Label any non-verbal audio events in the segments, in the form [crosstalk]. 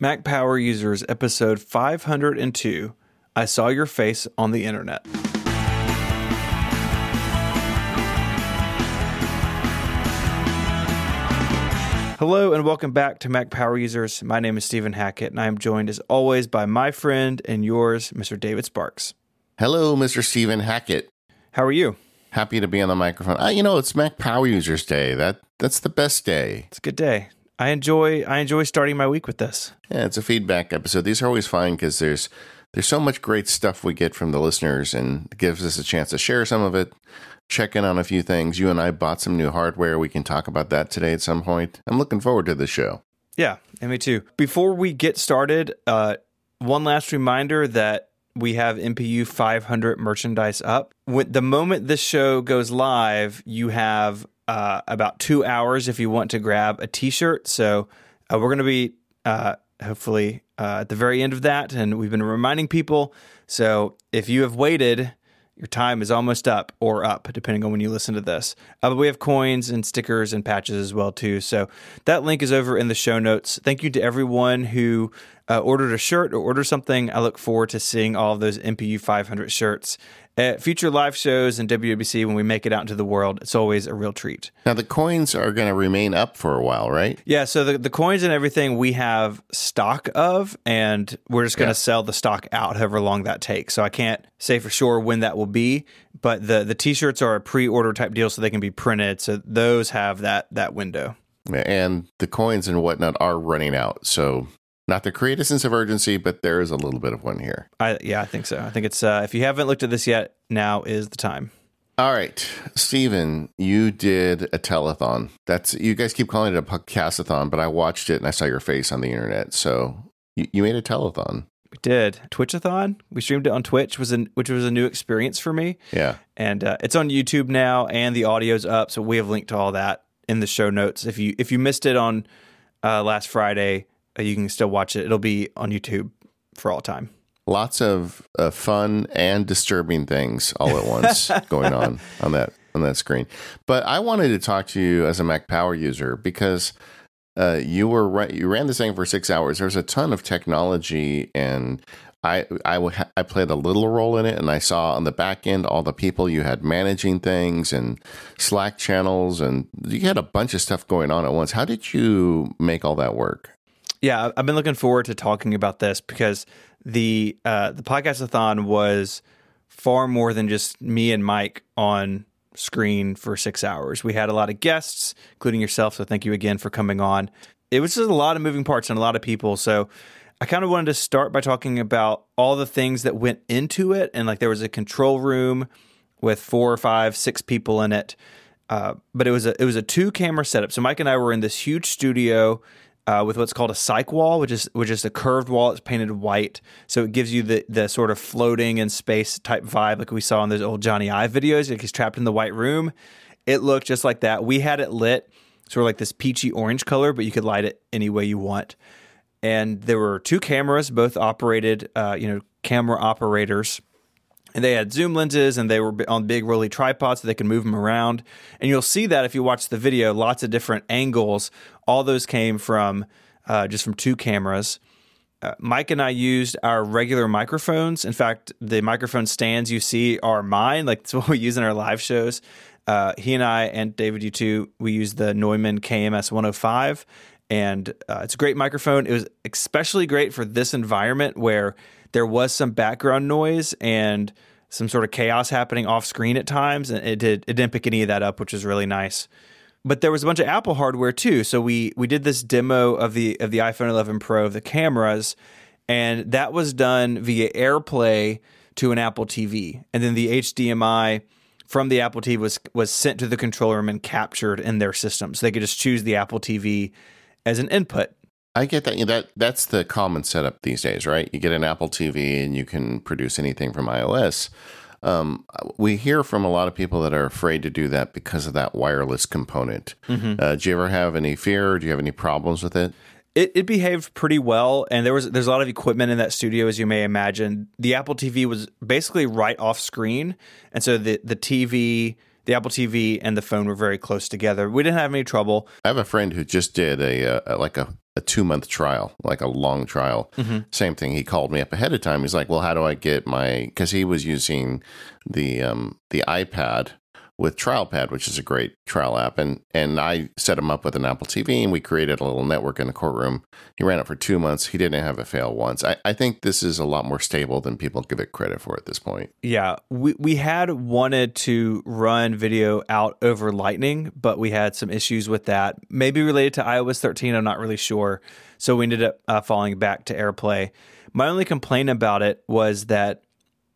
Mac Power Users, episode 502. I saw your face on the internet. Hello and welcome back to Mac Power Users. My name is Stephen Hackett, and I am joined as always by my friend and yours, Mr. David Sparks. Hello, Mr. Stephen Hackett. How are you? Happy to be on the microphone. Uh, you know, it's Mac Power Users Day. That that's the best day. It's a good day. I enjoy I enjoy starting my week with this. Yeah, it's a feedback episode. These are always fun because there's there's so much great stuff we get from the listeners, and it gives us a chance to share some of it. Check in on a few things. You and I bought some new hardware. We can talk about that today at some point. I'm looking forward to the show. Yeah, and me too. Before we get started, uh, one last reminder that we have MPU 500 merchandise up. When, the moment this show goes live, you have uh, about two hours if you want to grab a T-shirt. So uh, we're going to be uh, hopefully uh, at the very end of that, and we've been reminding people. So if you have waited your time is almost up or up, depending on when you listen to this. Uh, but we have coins and stickers and patches as well too. So that link is over in the show notes. Thank you to everyone who uh, ordered a shirt or ordered something. I look forward to seeing all of those MPU 500 shirts at future live shows and WWC when we make it out into the world. It's always a real treat. Now the coins are going to remain up for a while, right? Yeah. So the, the coins and everything we have stock of, and we're just going to yeah. sell the stock out however long that takes. So I can't say for sure when that will be, but the the t-shirts are a pre-order type deal, so they can be printed. So those have that that window. And the coins and whatnot are running out. So not to create a sense of urgency, but there is a little bit of one here. I, yeah, I think so. I think it's uh, if you haven't looked at this yet, now is the time. All right, Stephen, you did a telethon. That's you guys keep calling it a podcastathon, but I watched it and I saw your face on the internet. So you, you made a telethon. We did Twitchathon. We streamed it on Twitch, was an, which was a new experience for me. Yeah, and uh, it's on YouTube now, and the audio's up. So we have linked to all that in the show notes. If you if you missed it on uh, last Friday, you can still watch it. It'll be on YouTube for all time. Lots of uh, fun and disturbing things all at once [laughs] going on on that on that screen. But I wanted to talk to you as a Mac Power user because uh, you were you ran this thing for six hours. There's a ton of technology and I, I, I played a little role in it and I saw on the back end all the people you had managing things and Slack channels and you had a bunch of stuff going on at once. How did you make all that work? Yeah, I've been looking forward to talking about this because the uh, the podcastathon was far more than just me and Mike on screen for six hours. We had a lot of guests, including yourself. So thank you again for coming on. It was just a lot of moving parts and a lot of people. So I kind of wanted to start by talking about all the things that went into it. And like there was a control room with four or five, six people in it. Uh, but it was a it was a two camera setup. So Mike and I were in this huge studio uh, with what's called a cyc wall, which is which is a curved wall. It's painted white, so it gives you the the sort of floating in space type vibe, like we saw in those old Jony Ive videos. Like he's trapped in the white room. It looked just like that. We had it lit sort of like this peachy orange color, but you could light it any way you want. And there were two cameras, both operated, uh, you know, camera operators and they had zoom lenses and they were on big rolly tripods so they could move them around. And you'll see that if you watch the video lots of different angles. All those came from uh, just from two cameras. Uh, mike and i used our regular microphones. In fact the microphone stands you see are mine like [laughs] it's what we use in our live shows. Uh, he and i and david you too we use the neumann kms 105 and uh, it's a great microphone. It was especially great for this environment where there was some background noise and some sort of chaos happening off screen at times, and it did it didn't pick any of that up, which was really nice. But there was a bunch of Apple hardware too. So we we did this demo of the of the iPhone 11 Pro of the cameras, and that was done via AirPlay to an Apple TV, and then the HDMI from the Apple TV was was sent to the control room and captured in their system, so they could just choose the Apple TV as an input. I get that. That that's the common setup these days, right? You get an Apple TV and you can produce anything from iOS. Um, we hear from a lot of people that are afraid to do that because of that wireless component. Mm-hmm. Uh, do you ever have any fear? do you have any problems with it? It, it behaved pretty well, and there was there's a lot of equipment in that studio, as you may imagine. The Apple TV was basically right off screen, and so the the TV the Apple TV and the phone were very close together. We didn't have any trouble. I have a friend who just did a, uh, like a a two month trial, like a long trial. Same thing. He called me up ahead of time. He's like, "Well, how do I get my?" Because he was using the um, the iPad with TrialPad, which is a great trial app, and and I set him up with an Apple TV, and we created a little network in the courtroom. He ran it for two months. He didn't have a fail once. I, I think this is a lot more stable than people give it credit for at this point. Yeah, we we had wanted to run video out over Lightning, but we had some issues with that. Maybe related to iOS 13. I'm not really sure. So we ended up uh, falling back to AirPlay. My only complaint about it was that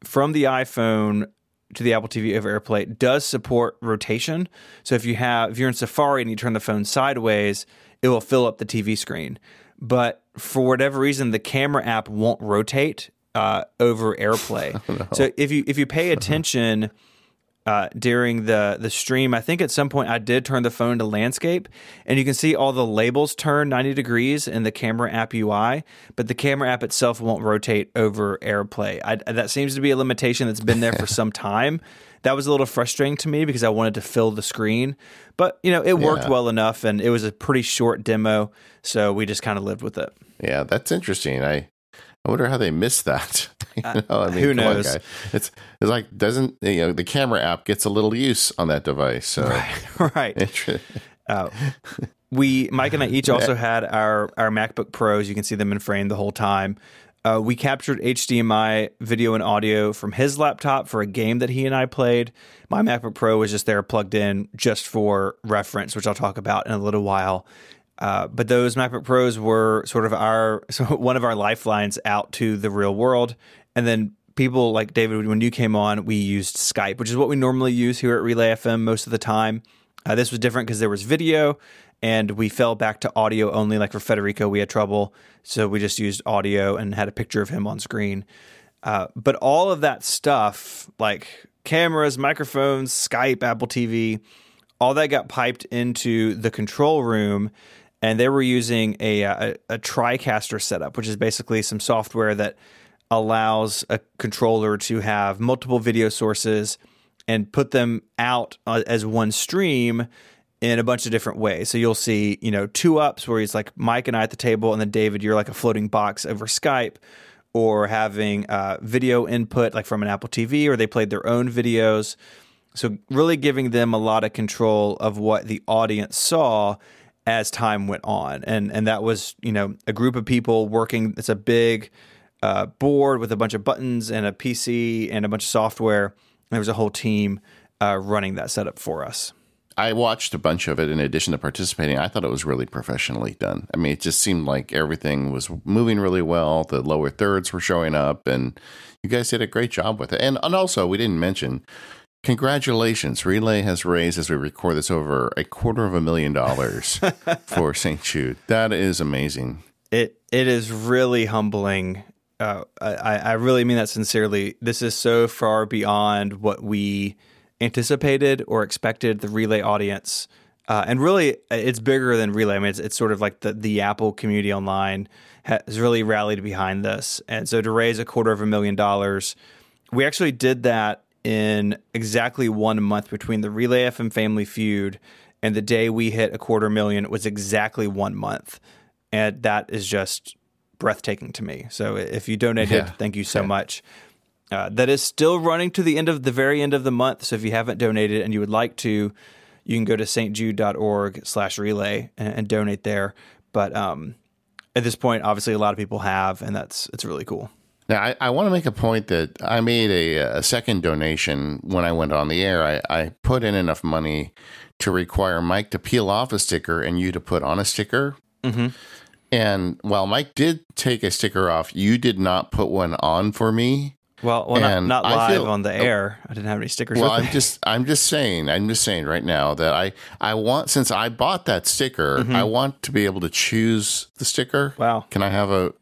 from the iPhone to the Apple TV over AirPlay does support rotation. So if you have if you're in Safari and you turn the phone sideways, it will fill up the TV screen. But for whatever reason, the camera app won't rotate uh, over AirPlay. [laughs] So if you if you pay attention uh, during the the stream, I think at some point I did turn the phone to landscape, and you can see all the labels turn 90 degrees in the camera app UI, but the camera app itself won't rotate over AirPlay. I, that seems to be a limitation that's been there for [laughs] some time. That was a little frustrating to me because I wanted to fill the screen, but you know it worked Yeah. well enough, and it was a pretty short demo, so we just kind of lived with it. Yeah, that's interesting. I I wonder how they missed that. [laughs] You [laughs] know, I mean, Uh, who come on, knows? It's it's like doesn't you know the camera app gets a little use on that device. So right. [laughs] Inter- Uh, we Mike and I each [laughs] also had our our MacBook Pros. You can see them in frame the whole time. Uh, we captured HDMI video and audio from his laptop for a game that he and I played. My MacBook Pro was just there plugged in just for reference, which I'll talk about in a little while. Uh, but those MacBook Pros were sort of our so one of our lifelines out to the real world. And then people like David, when you came on, we used Skype, which is what we normally use here at Relay FM most of the time. Uh, this was different because there was video, and we fell back to audio only. Like for Federico, we had trouble, so we just used audio and had a picture of him on screen. Uh, but all of that stuff, like cameras, microphones, Skype, Apple TV, all that got piped into the control room, and they were using a, a, a TriCaster setup, which is basically some software that allows a controller to have multiple video sources and put them out uh, as one stream in a bunch of different ways. So you'll see, you know, two ups where he's like Mike and I at the table, and then David, you're like a floating box over Skype, or having uh, video input like from an Apple TV, or they played their own videos. So really giving them a lot of control of what the audience saw as time went on, and and that was you know a group of people working. It's a big uh, board with a bunch of buttons and a PC and a bunch of software. There was a whole team uh, running that setup for us. I watched a bunch of it in addition to participating. I thought it was really professionally done. I mean, it just seemed like everything was moving really well. The lower thirds were showing up, and you guys did a great job with it. And and also, we didn't mention. Congratulations. Relay has raised, as we record this, over a quarter of a million dollars [laughs] for St. Jude. That is amazing. It it is really humbling. Uh, I I really mean that sincerely. This is so far beyond what we anticipated or expected. The relay audience, uh, and really, it's bigger than relay. I mean, it's, it's sort of like the the Apple community online has really rallied behind this, and so to raise a quarter of a million dollars, we actually did that in exactly one month between the Relay FM Family Feud and the day we hit a quarter million. It was exactly one month and that is just breathtaking to me. So if you donated, Yeah. thank you so much. Uh, that is still running to the end of the very end of the month. So if you haven't donated and you would like to, you can go to stjude.org slash relay and, and donate there. But um, at this point, obviously, a lot of people have, and that's it's really cool. Now, I, I want to make a point that I made a, a second donation when I went on the air. I, I put in enough money to require Mike to peel off a sticker and you to put on a sticker. Mm-hmm. And while Mike did take a sticker off, you did not put one on for me. Well, well not, not live feel- on the air. I didn't have any stickers. Well, I'm just I'm just saying I'm just saying right now that I I want since I bought that sticker, I want to be able to choose the sticker. Wow. Can I have a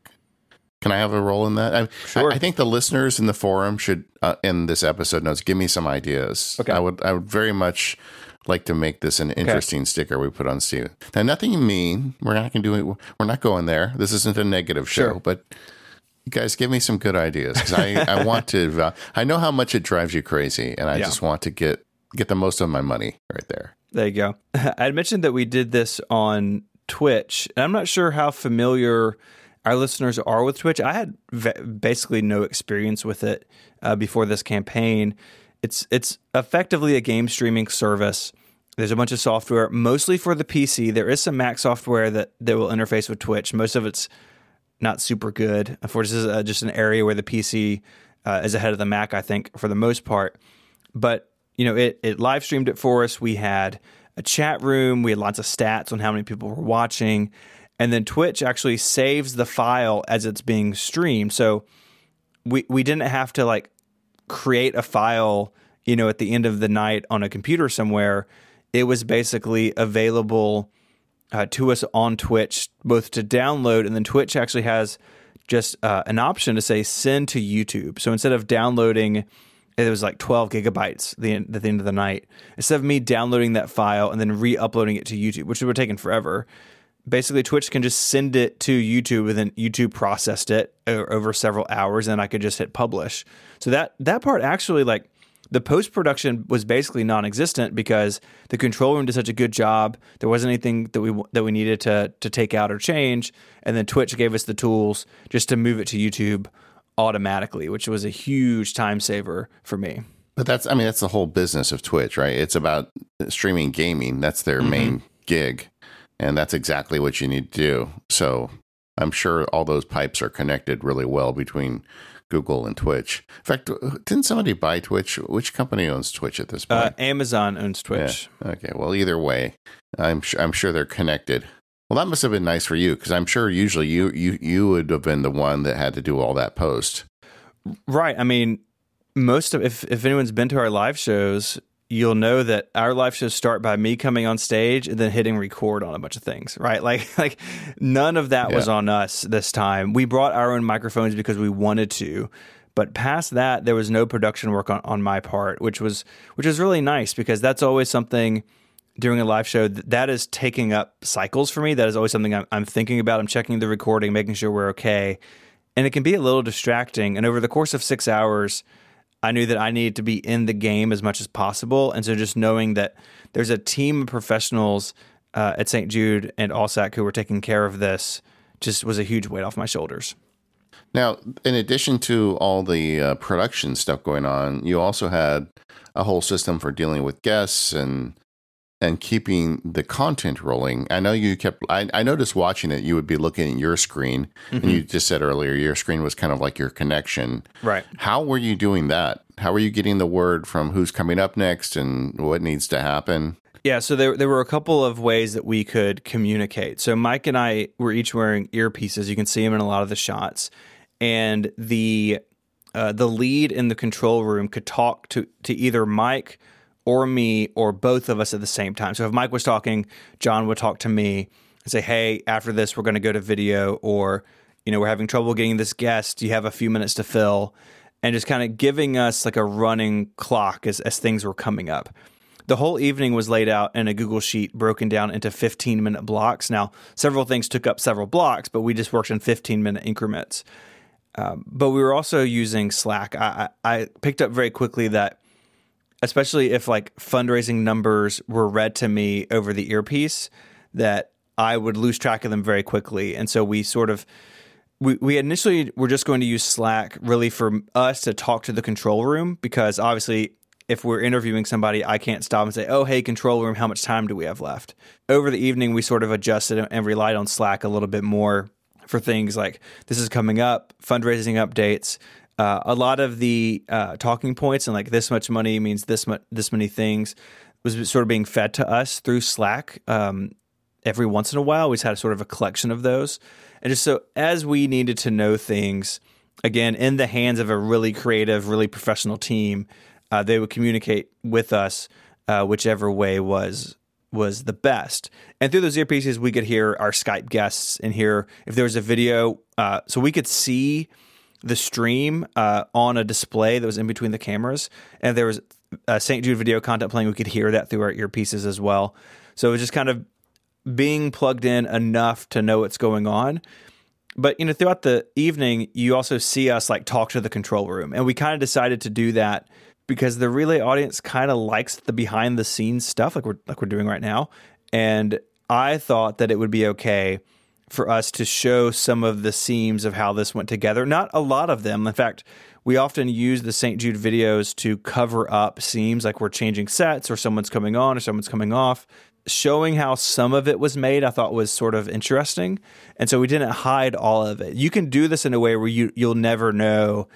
can I have a role in that? I, Sure. I, I think the listeners in the forum should uh, in this episode notes give me some ideas. Okay. I would I would very much like to make this an interesting sticker we put on Steve. Now nothing mean. We're not going to do it. We're not going there. This isn't a negative show, Sure. but you guys give me some good ideas because I, I [laughs] want to uh, I know how much it drives you crazy and I Yeah. just want to get get the most of my money right there. There you go. [laughs] I had mentioned that we did this on Twitch. And I'm not sure how familiar our listeners are with Twitch. I had v- basically no experience with it uh, before this campaign. It's it's effectively a game streaming service. There's a bunch of software, mostly for the PC. There is some Mac software that, that will interface with Twitch. Most of it's not super good. Unfortunately, this is uh, just an area where the PC uh, is ahead of the Mac, I think, for the most part. But you know, it it live streamed it for us. We had a chat room. We had lots of stats on how many people were watching, and then Twitch actually saves the file as it's being streamed. So we we didn't have to like create a file, you know, at the end of the night on a computer somewhere. It was basically available uh, to us on Twitch, both to download and then Twitch actually has just uh, an option to say send to YouTube. So instead of downloading, it was like 12 gigabytes the, at the end of the night. Instead of me downloading that file and then re uploading it to YouTube, which would have taken forever, basically Twitch can just send it to YouTube and then YouTube processed it over several hours and I could just hit publish. So that that part actually like the post production was basically non-existent because the control room did such a good job. There wasn't anything that we that we needed to to take out or change, and then Twitch gave us the tools just to move it to YouTube automatically, which was a huge time saver for me. But that's I mean that's the whole business of Twitch, right? It's about streaming gaming. That's their mm-hmm. main gig, and that's exactly what you need to do. So I'm sure all those pipes are connected really well between Google and Twitch. In fact, didn't somebody buy Twitch? Which company owns Twitch at this uh, point? Uh, Amazon owns Twitch. Yeah. Okay. Well, either way, I'm sure, I'm sure they're connected. Well, that must have been nice for you because I'm sure usually you you you would have been the one that had to do all that post. Right. I mean, most of if if anyone's been to our live shows, you'll know that our live shows start by me coming on stage and then hitting record on a bunch of things, right? [laughs] Like like none of that yeah. was on us this time. We brought our own microphones because we wanted to. But past that, there was no production work on, on my part, which was which was really nice because that's always something during a live show that is taking up cycles for me. That is always something I'm, I'm thinking about. I'm checking the recording, making sure we're okay, and it can be a little distracting. And over the course of six hours, I knew that I needed to be in the game as much as possible. And so just knowing that there's a team of professionals uh, at St. Jude and ALSAC who were taking care of this just was a huge weight off my shoulders. Now, in addition to all the uh, production stuff going on, you also had a whole system for dealing with guests and and keeping the content rolling. I know you kept. I, I noticed watching it, you would be looking at your screen, mm-hmm. and you just said earlier your screen was kind of like your connection. Right. How were you doing that? How were you getting the word from who's coming up next and what needs to happen? Yeah, so there there were a couple of ways that we could communicate. So Mike and I were each wearing earpieces. You can see them in a lot of the shots, and the uh, the lead in the control room could talk to to either Mike or me or both of us at the same time. So if Mike was talking, John would talk to me and say, "Hey, after this, we're going to go to video," or you know, we're having trouble getting this guest. You have a few minutes to fill, and just kind of giving us like a running clock as as things were coming up. The whole evening was laid out in a Google Sheet broken down into 15 minute blocks. Now, several things took up several blocks, but we just worked in 15 minute increments. Um, but we were also using Slack. I, I, I picked up very quickly that especially if like fundraising numbers were read to me over the earpiece, that I would lose track of them very quickly. And so we sort of we, we initially were just going to use Slack really for us to talk to the control room because obviously if we're interviewing somebody, I can't stop and say, "Oh, hey, control room, how much time do we have left?" Over the evening, we sort of adjusted and relied on Slack a little bit more for things like this is coming up, fundraising updates, uh, a lot of the uh, talking points and like this much money means this much this many things was sort of being fed to us through Slack. Um, every once in a while, we just had sort of a collection of those, and just so as we needed to know things, again, in the hands of a really creative, really professional team, uh, they would communicate with us uh, whichever way was was the best. And through those earpieces, we could hear our Skype guests and hear if there was a video, uh, so we could see the stream uh, on a display that was in between the cameras, and there was uh, St. Jude video content playing. We could hear that through our earpieces as well. So it was just kind of being plugged in enough to know what's going on. But you know, throughout the evening, you also see us like talk to the control room, and we kind of decided to do that because the relay audience kind of likes the behind the scenes stuff, like we're like we're doing right now, and I thought that it would be okay for us to show some of the seams of how this went together. Not a lot of them. In fact, we often use the St. Jude videos to cover up seams like we're changing sets or someone's coming on or someone's coming off. Showing how some of it was made, I thought was sort of interesting. And so we didn't hide all of it. You can do this in a way where you, you'll never know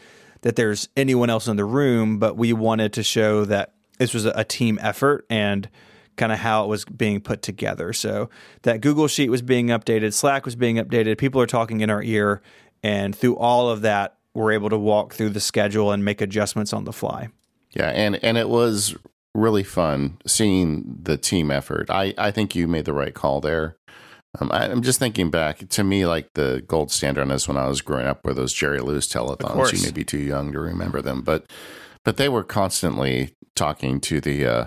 that there's anyone else in the room, but we wanted to show that this was a team effort and kind of how it was being put together. So that Google Sheet was being updated, Slack was being updated, people are talking in our ear. And through all of that, we're able to walk through the schedule and make adjustments on the fly. Yeah, and and it was really fun seeing the team effort. I I think you made the right call there. Um, I, am just thinking back to me, like the gold standard on this when I was growing up were those Jerry Lewis telethons. You may be too young to remember them, but but they were constantly talking to the uh,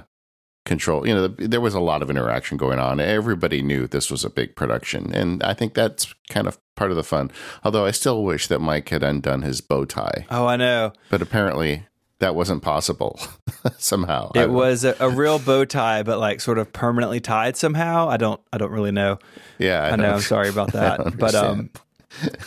control. You know, the, there was a lot of interaction going on. Everybody knew this was a big production, and I think that's kind of part of the fun. Although I still wish that Mike had undone his bow tie. Oh, I know. But apparently that wasn't possible [laughs] somehow. It was a, a, [laughs] real bow tie, but like sort of permanently tied somehow. I don't. I don't really know. Yeah, I, I know. I'm sorry about [laughs] that. but um,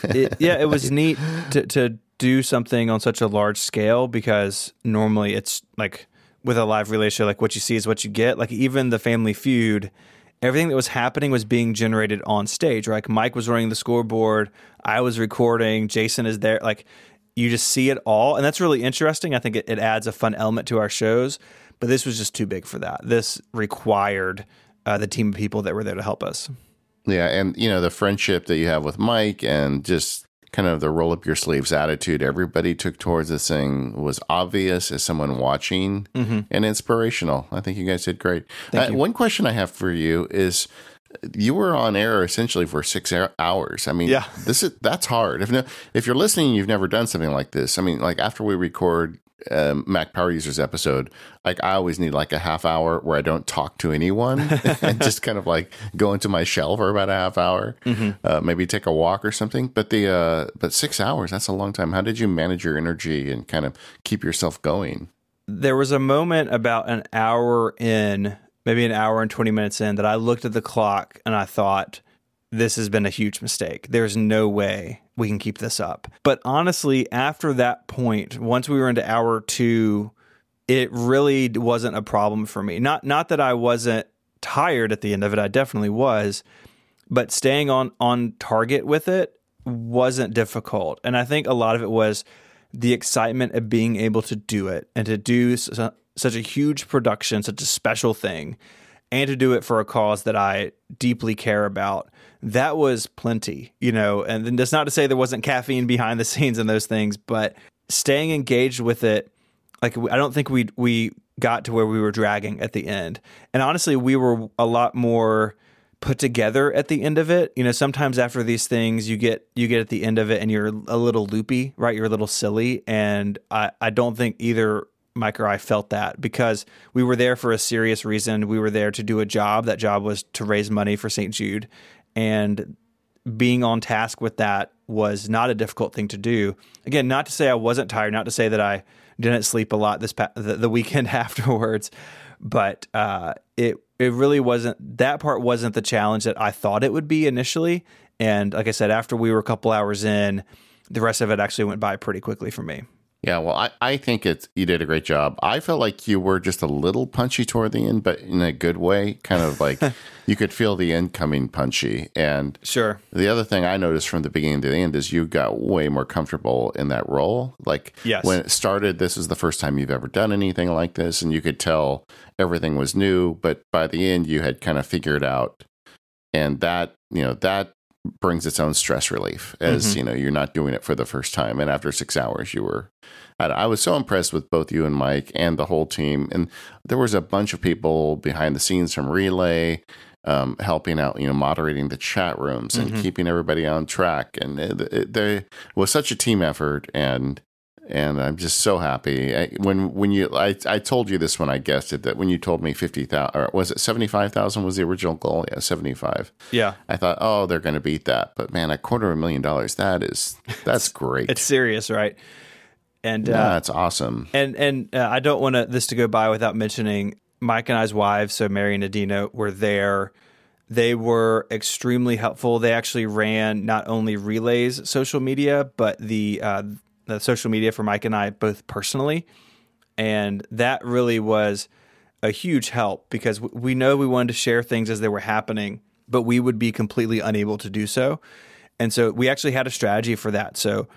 it, yeah, it was neat to to do something on such a large scale because normally it's like with a live relay show, like what you see is what you get. Like even the Family Feud, everything that was happening was being generated on stage. Right? Like Mike was running the scoreboard, I was recording, Jason is there. Like you just see it all, and that's really interesting. I think it, it adds a fun element to our shows. But this was just too big for that. This required uh, the team of people that were there to help us. Yeah, and you know the friendship that you have with Mike, and just kind of the roll up your sleeves attitude everybody took towards this thing was obvious as someone watching mm-hmm. and inspirational. I think you guys did great. Uh, one question I have for you is you were on air essentially for six hours. I mean, yeah. this is that's hard. If no, if you're listening, you've never done something like this. I mean, like after we record um, Mac Power Users episode, like I always need like a half hour where I don't talk to anyone [laughs] and just kind of like go into my shell for about a half hour, mm-hmm. uh, maybe take a walk or something. But the uh, but six hours that's a long time. How did you manage your energy and kind of keep yourself going? There was a moment about an hour in, maybe an hour and twenty minutes in, that I looked at the clock and I thought this has been a huge mistake. There's no way we can keep this up. But honestly, after that point, once we were into hour two, it really wasn't a problem for me. Not not that I wasn't tired at the end of it. I definitely was, but staying on on target with it wasn't difficult. And I think a lot of it was the excitement of being able to do it and to do su- such a huge production, such a special thing, and to do it for a cause that I deeply care about that was plenty, you know. And then that's not to say there wasn't caffeine behind the scenes and those things, but staying engaged with it, like I don't think we we got to where we were dragging at the end. And honestly, we were a lot more put together at the end of it. You know, sometimes after these things, you get you get at the end of it and you're a little loopy, right? You're a little silly, and I I don't think either Mike or I felt that because we were there for a serious reason. We were there to do a job. That job was to raise money for St. Jude, and being on task with that was not a difficult thing to do. Again, not to say I wasn't tired, not to say that I didn't sleep a lot this pa- the, the weekend [laughs] afterwards, but uh, it it really wasn't that part wasn't the challenge that I thought it would be initially. And like I said, after we were a couple hours in, the rest of it actually went by pretty quickly for me. Yeah, well, I, I think it's you did a great job. I felt like you were just a little punchy toward the end, but in a good way. Kind of like [laughs] you could feel the end coming punchy. And sure, the other thing I noticed from the beginning to the end is you got way more comfortable in that role. Like yes. when it started, this is the first time you've ever done anything like this, and you could tell everything was new. But by the end, you had kind of figured out, and that you know that brings its own stress relief as mm-hmm. you know you're not doing it for the first time and after six hours you were I was so impressed with both you and Mike and the whole team. And there was a bunch of people behind the scenes from Relay, um, helping out, you know, moderating the chat rooms and mm-hmm. keeping everybody on track. And it, it, it, was such a team effort. And and I'm just so happy. I, when when you, I, I told you this when I guessed it that when you told me fifty thousand or was it seventy five thousand was the original goal? Yeah, seventy five. Yeah, I thought, oh, they're going to beat that. But man, a quarter of a million dollars that is [laughs] that's great. it's serious, right? And uh, that's awesome. And and uh, I don't want this to go by without mentioning Mike and I's wives, so Mary and Adina, were there. They were extremely helpful. They actually ran not only Relay's social media, but the uh, the social media for Mike and I both personally, and that really was a huge help because we know we wanted to share things as they were happening, but we would be completely unable to do so. And so we actually had a strategy for that. So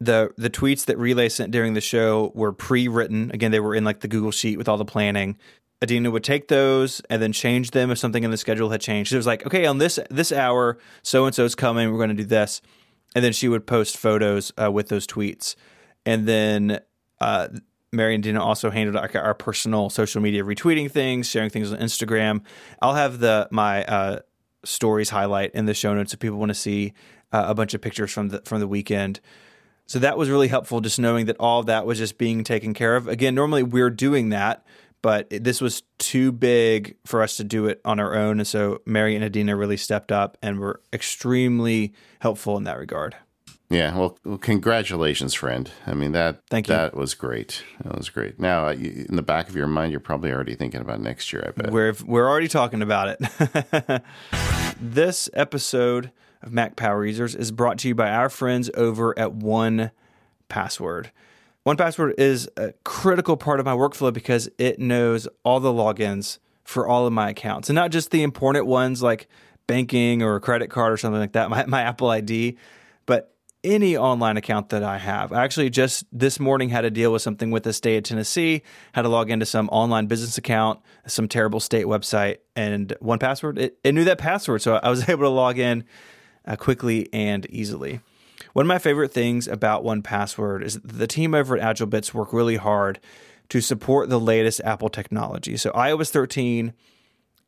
the the tweets that Relay sent during the show were pre-written. Again, they were in like the Google Sheet with all the planning. Adina would take those and then change them if something in the schedule had changed. It was like, okay, on this this hour, so and so's coming. We're going to do this, and then she would post photos uh, with those tweets, and then uh, Mary and Adina also handled like our personal social media retweeting things, sharing things on Instagram. I'll have the my uh, stories highlight in the show notes if people want to see uh, a bunch of pictures from the from the weekend. So that was really helpful, just knowing that all of that was just being taken care of. Again, normally we're doing that, but this was too big for us to do it on our own, and so Mary and Adina really stepped up and were extremely helpful in that regard. Yeah, well, congratulations, friend. I mean that Thank you. that was great. That was great. Now, uh, in the back of your mind, you're probably already thinking about next year. I bet we're we're already talking about it. [laughs] this episode of Mac Power Users is brought to you by our friends over at One Password. 1Password is a critical part of my workflow because it knows all the logins for all of my accounts, and not just the important ones like banking or a credit card or something like that. [laughs] My my Apple ID, but any online account that I have. I actually just this morning had to deal with something with the state of Tennessee, had to log into some online business account, some terrible state website, and 1Password. It, it knew that password, so I was [laughs] able to log in uh, quickly and easily. One of my favorite things about 1Password is that the team over at AgileBits work really hard to support the latest Apple technology. So iOS 13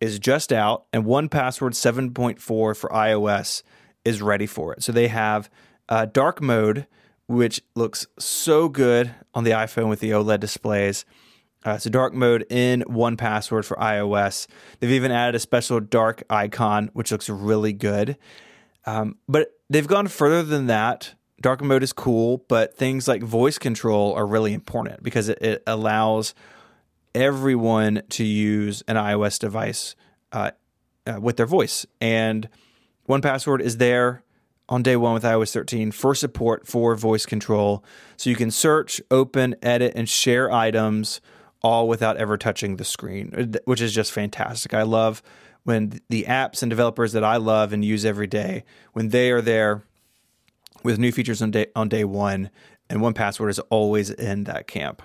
is just out, and 1Password 7.4 for iOS is ready for it. So they have uh, dark mode, which looks so good on the iPhone with the OLED displays. Uh, a dark mode in 1Password for iOS. They've even added a special dark icon, which looks really good. Um, but they've gone further than that. Dark mode is cool, but things like voice control are really important because it, it allows everyone to use an iOS device uh, uh, with their voice. And 1Password is there on day one with iOS 13 for support for voice control. So you can search, open, edit, and share items all without ever touching the screen, which is just fantastic. I love when the apps and developers that I love and use every day, when they are there with new features on day, on day one, and 1Password is always in that camp.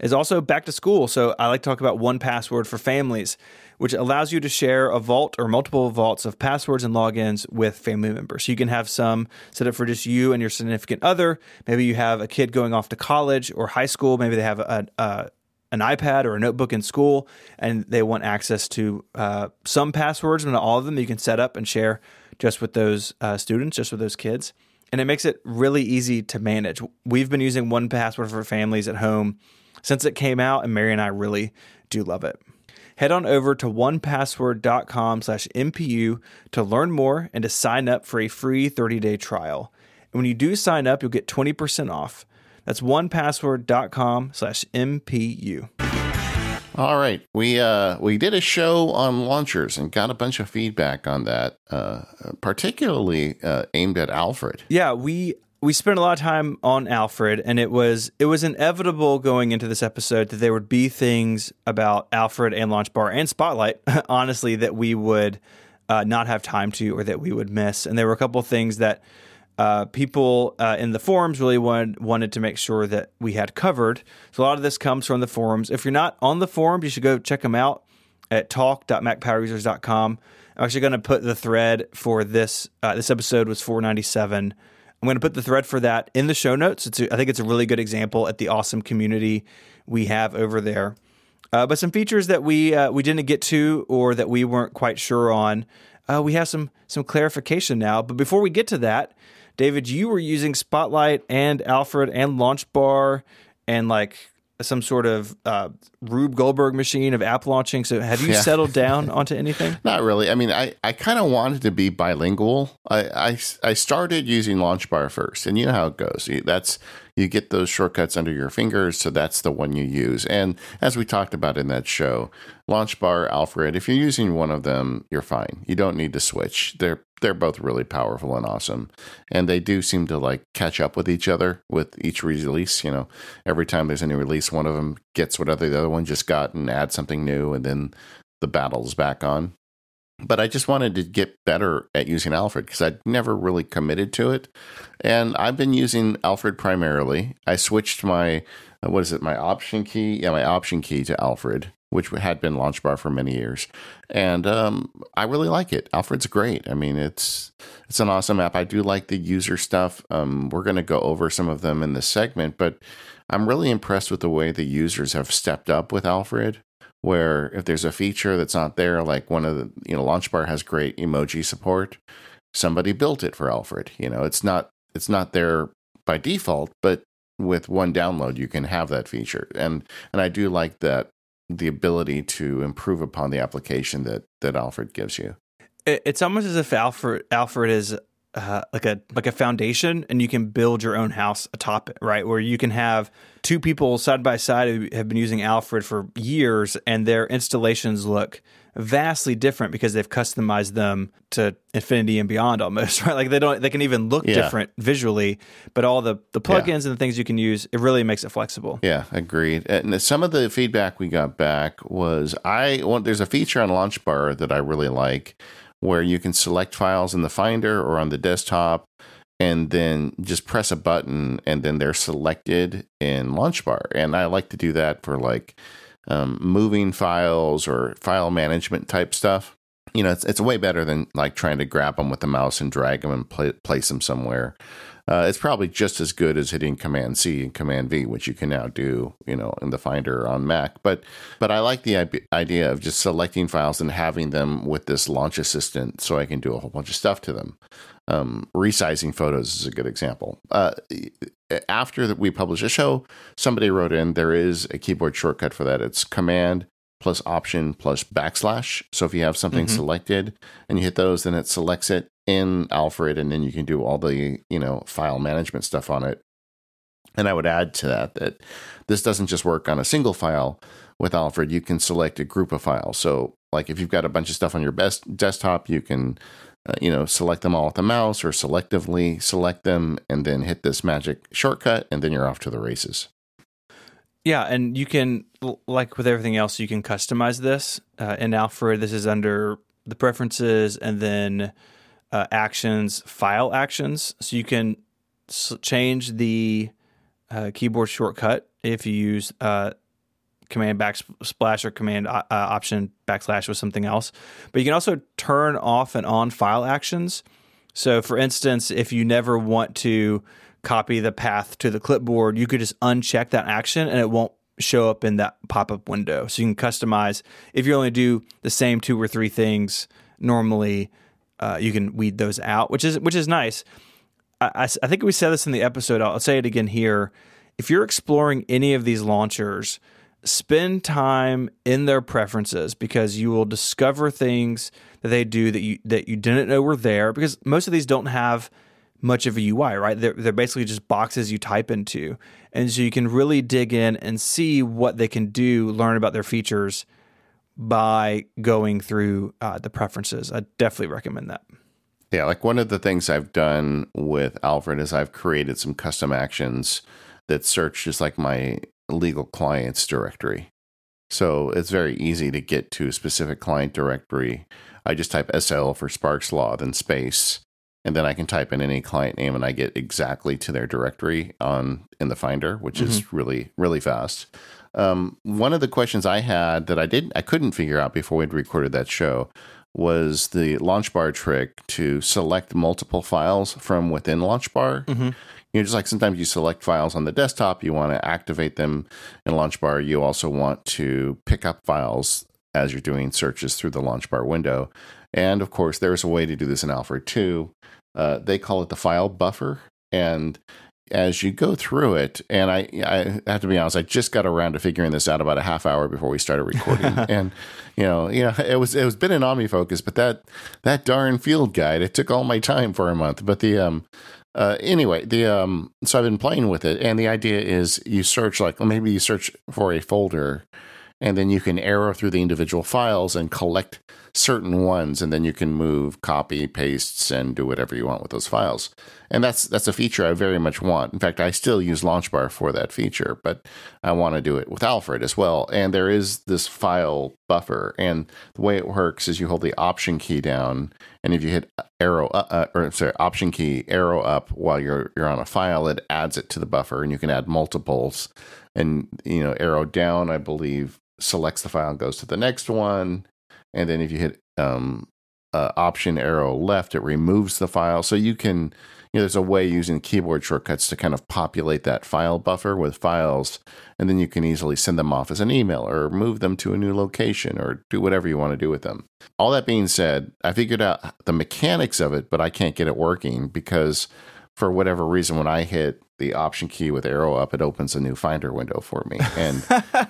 Is also back to school. So I like to talk about 1Password for families which allows you to share a vault or multiple vaults of passwords and logins with family members. So you can have some set up for just you and your significant other. Maybe you have a kid going off to college or high school. Maybe they have a, a an iPad or a notebook in school, and they want access to uh, some passwords, but not all of them. You can set up and share just with those uh, students, just with those kids, and it makes it really easy to manage. We've been using 1Password for families at home since it came out, and Mary and I really do love it head on over to onepassword.com slash MPU to learn more and to sign up for a free 30-day trial. And when you do sign up, you'll get 20% off. That's onepassword.com slash MPU. All right, we uh, we did a show on launchers and got a bunch of feedback on that, uh, particularly uh, aimed at Alfred. Yeah, we we spent a lot of time on Alfred, and it was it was inevitable going into this episode that there would be things about Alfred and Launchbar and Spotlight, [laughs] honestly, that we would uh, not have time to or that we would miss. And there were a couple of things that uh, people uh, in the forums really wanted wanted to make sure that we had covered. So a lot of this comes from the forums. If you're not on the forums, you should go check them out at talk.macpowerusers.com. I'm actually going to put the thread for this. Uh, this episode was 497 I'm going to put the thread for that in the show notes. A, I think it's a really good example at the awesome community we have over there. Uh, but some features that we uh, we didn't get to or that we weren't quite sure on, uh, we have some some clarification now. But before we get to that, David, you were using Spotlight and Alfred and Launch Bar and like some sort of uh, Rube Goldberg machine of app launching. So have you yeah. settled [laughs] down onto anything? Not really. I mean, I, I kind of wanted to be bilingual. I, I, I started using LaunchBar first, and you know how it goes. That's you get those shortcuts under your fingers. So that's the one you use. And as we talked about in that show, Launch Bar, Alfred, if you're using one of them, you're fine. You don't need to switch. They're they're both really powerful and awesome. And they do seem to like catch up with each other with each release. You know, every time there's any release, one of them gets whatever the other one just got and add something new, and then the battle's back on. But I just wanted to get better at using Alfred because I'd never really committed to it. And I've been using Alfred primarily. I switched my, uh, what is it, my option key? Yeah, my option key to Alfred which had been Launch Bar for many years, and um, I really like it. Alfred's great. I mean, it's it's an awesome app. I do like the user stuff. Um, we're going to go over some of them in this segment, but I'm really impressed with the way the users have stepped up with Alfred. Where if there's a feature that's not there, like one of the you know Launch Bar has great emoji support, somebody built it for Alfred. You know, it's not it's not there by default, but with one download you can have that feature and and I do like that the ability to improve upon the application that that Alfred gives you. It's almost as if Alfred Alfred is uh, like a like a foundation, and you can build your own house atop it, right? Where you can have two people side by side who have been using Alfred for years, and their installations look vastly different because they've customized them to infinity and beyond almost [laughs] right like they don't they can even look yeah. different visually but all the the plugins yeah. and the things you can use it really makes it flexible yeah agreed and some of the feedback we got back was i want there's a feature on launch bar that i really like where you can select files in the finder or on the desktop and then just press a button and then they're selected in launch bar and i like to do that for like um, moving files or file management type stuff. You know, it's, it's way better than like trying to grab them with the mouse and drag them and play, place them somewhere. Uh, it's probably just as good as hitting Command C and Command V, which you can now do, you know, in the Finder on Mac. But but I like the idea of just selecting files and having them with this Launch Assistant, so I can do a whole bunch of stuff to them. Um, resizing photos is a good example. Uh, after we publish a show, somebody wrote in there is a keyboard shortcut for that. It's Command plus Option plus backslash. So if you have something mm-hmm. selected and you hit those, then it selects it in Alfred, and then you can do all the you know file management stuff on it. And I would add to that that this doesn't just work on a single file with Alfred. You can select a group of files. So like if you've got a bunch of stuff on your best desktop, you can uh, you know, select them all with the mouse or selectively select them and then hit this magic shortcut and then you're off to the races. Yeah, and you can, like with everything else, you can customize this. Uh, in Alfred, this is under the preferences and then uh, actions, file actions. So you can change the uh, keyboard shortcut if you use uh, command backsplash or command uh, uh, option backslash with something else. But you can also turn off and on file actions. So, for instance, if you never want to copy the path to the clipboard, you could just uncheck that action and it won't show up in that pop up window. So, you can customize. If you only do the same two or three things normally, uh, you can weed those out, which is which is nice. I, I, I think we said this in the episode. I'll say it again here. If you're exploring any of these launchers, spend time in their preferences because you will discover things that they do that you that you didn't know were there because most of these don't have much of a UI, right? They're, they're basically just boxes you type into. And so you can really dig in and see what they can do, learn about their features by going through uh, the preferences. I definitely recommend that. Yeah, like one of the things I've done with Alfred is I've created some custom actions that search just like my legal clients directory. So it's very easy to get to a specific client directory. I just type SL for Sparks Law, then space, and then I can type in any client name and I get exactly to their directory on in the Finder, which mm-hmm. is really really fast. Um, one of the questions I had that I didn't, I couldn't figure out before we'd recorded that show was the launch bar trick to select multiple files from within launch bar. Mm-hmm. You know, just like sometimes you select files on the desktop, you want to activate them in launch bar. You also want to pick up files as you're doing searches through the launch bar window. And of course, there's a way to do this in Alfred too. Uh, they call it the file buffer. And as you go through it, and I, I have to be honest, I just got around to figuring this out about a half hour before we started recording. [laughs] and you know, you know, it was it was been an OmniFocus, but that that darn field guide, it took all my time for a month. But the um uh, anyway, the um, so I've been playing with it, and the idea is you search like maybe you search for a folder, and then you can arrow through the individual files and collect certain ones, and then you can move, copy, pastes, and do whatever you want with those files. And that's that's a feature I very much want. In fact, I still use Launchbar for that feature, but I want to do it with Alfred as well. And there is this file buffer, and the way it works is you hold the Option key down, and if you hit arrow up, uh, or sorry, Option key arrow up while you're you're on a file, it adds it to the buffer, and you can add multiples. And you know, arrow down, I believe, selects the file and goes to the next one and then if you hit um, uh, option arrow left, it removes the file. So you can, you know, there's a way using keyboard shortcuts to kind of populate that file buffer with files, and then you can easily send them off as an email or move them to a new location or do whatever you want to do with them. All that being said, I figured out the mechanics of it, but I can't get it working because for whatever reason, when I hit the option key with arrow up, it opens a new Finder window for me. [laughs] And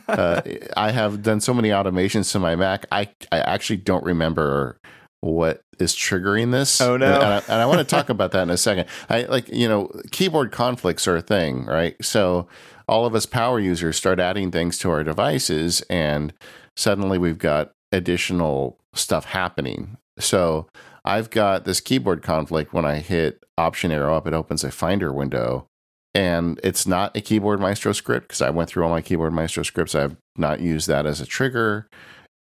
uh, I have done so many automations to my Mac, I, I actually don't remember what is triggering this. Oh no! And I, and I want to talk about that in a second. I like you know keyboard conflicts are a thing, right? So all of us power users start adding things to our devices, and suddenly we've got additional stuff happening. So I've got this keyboard conflict when I hit Option arrow up, it opens a Finder window and it's not a keyboard maestro script because I went through all my keyboard maestro scripts. I've not used that as a trigger.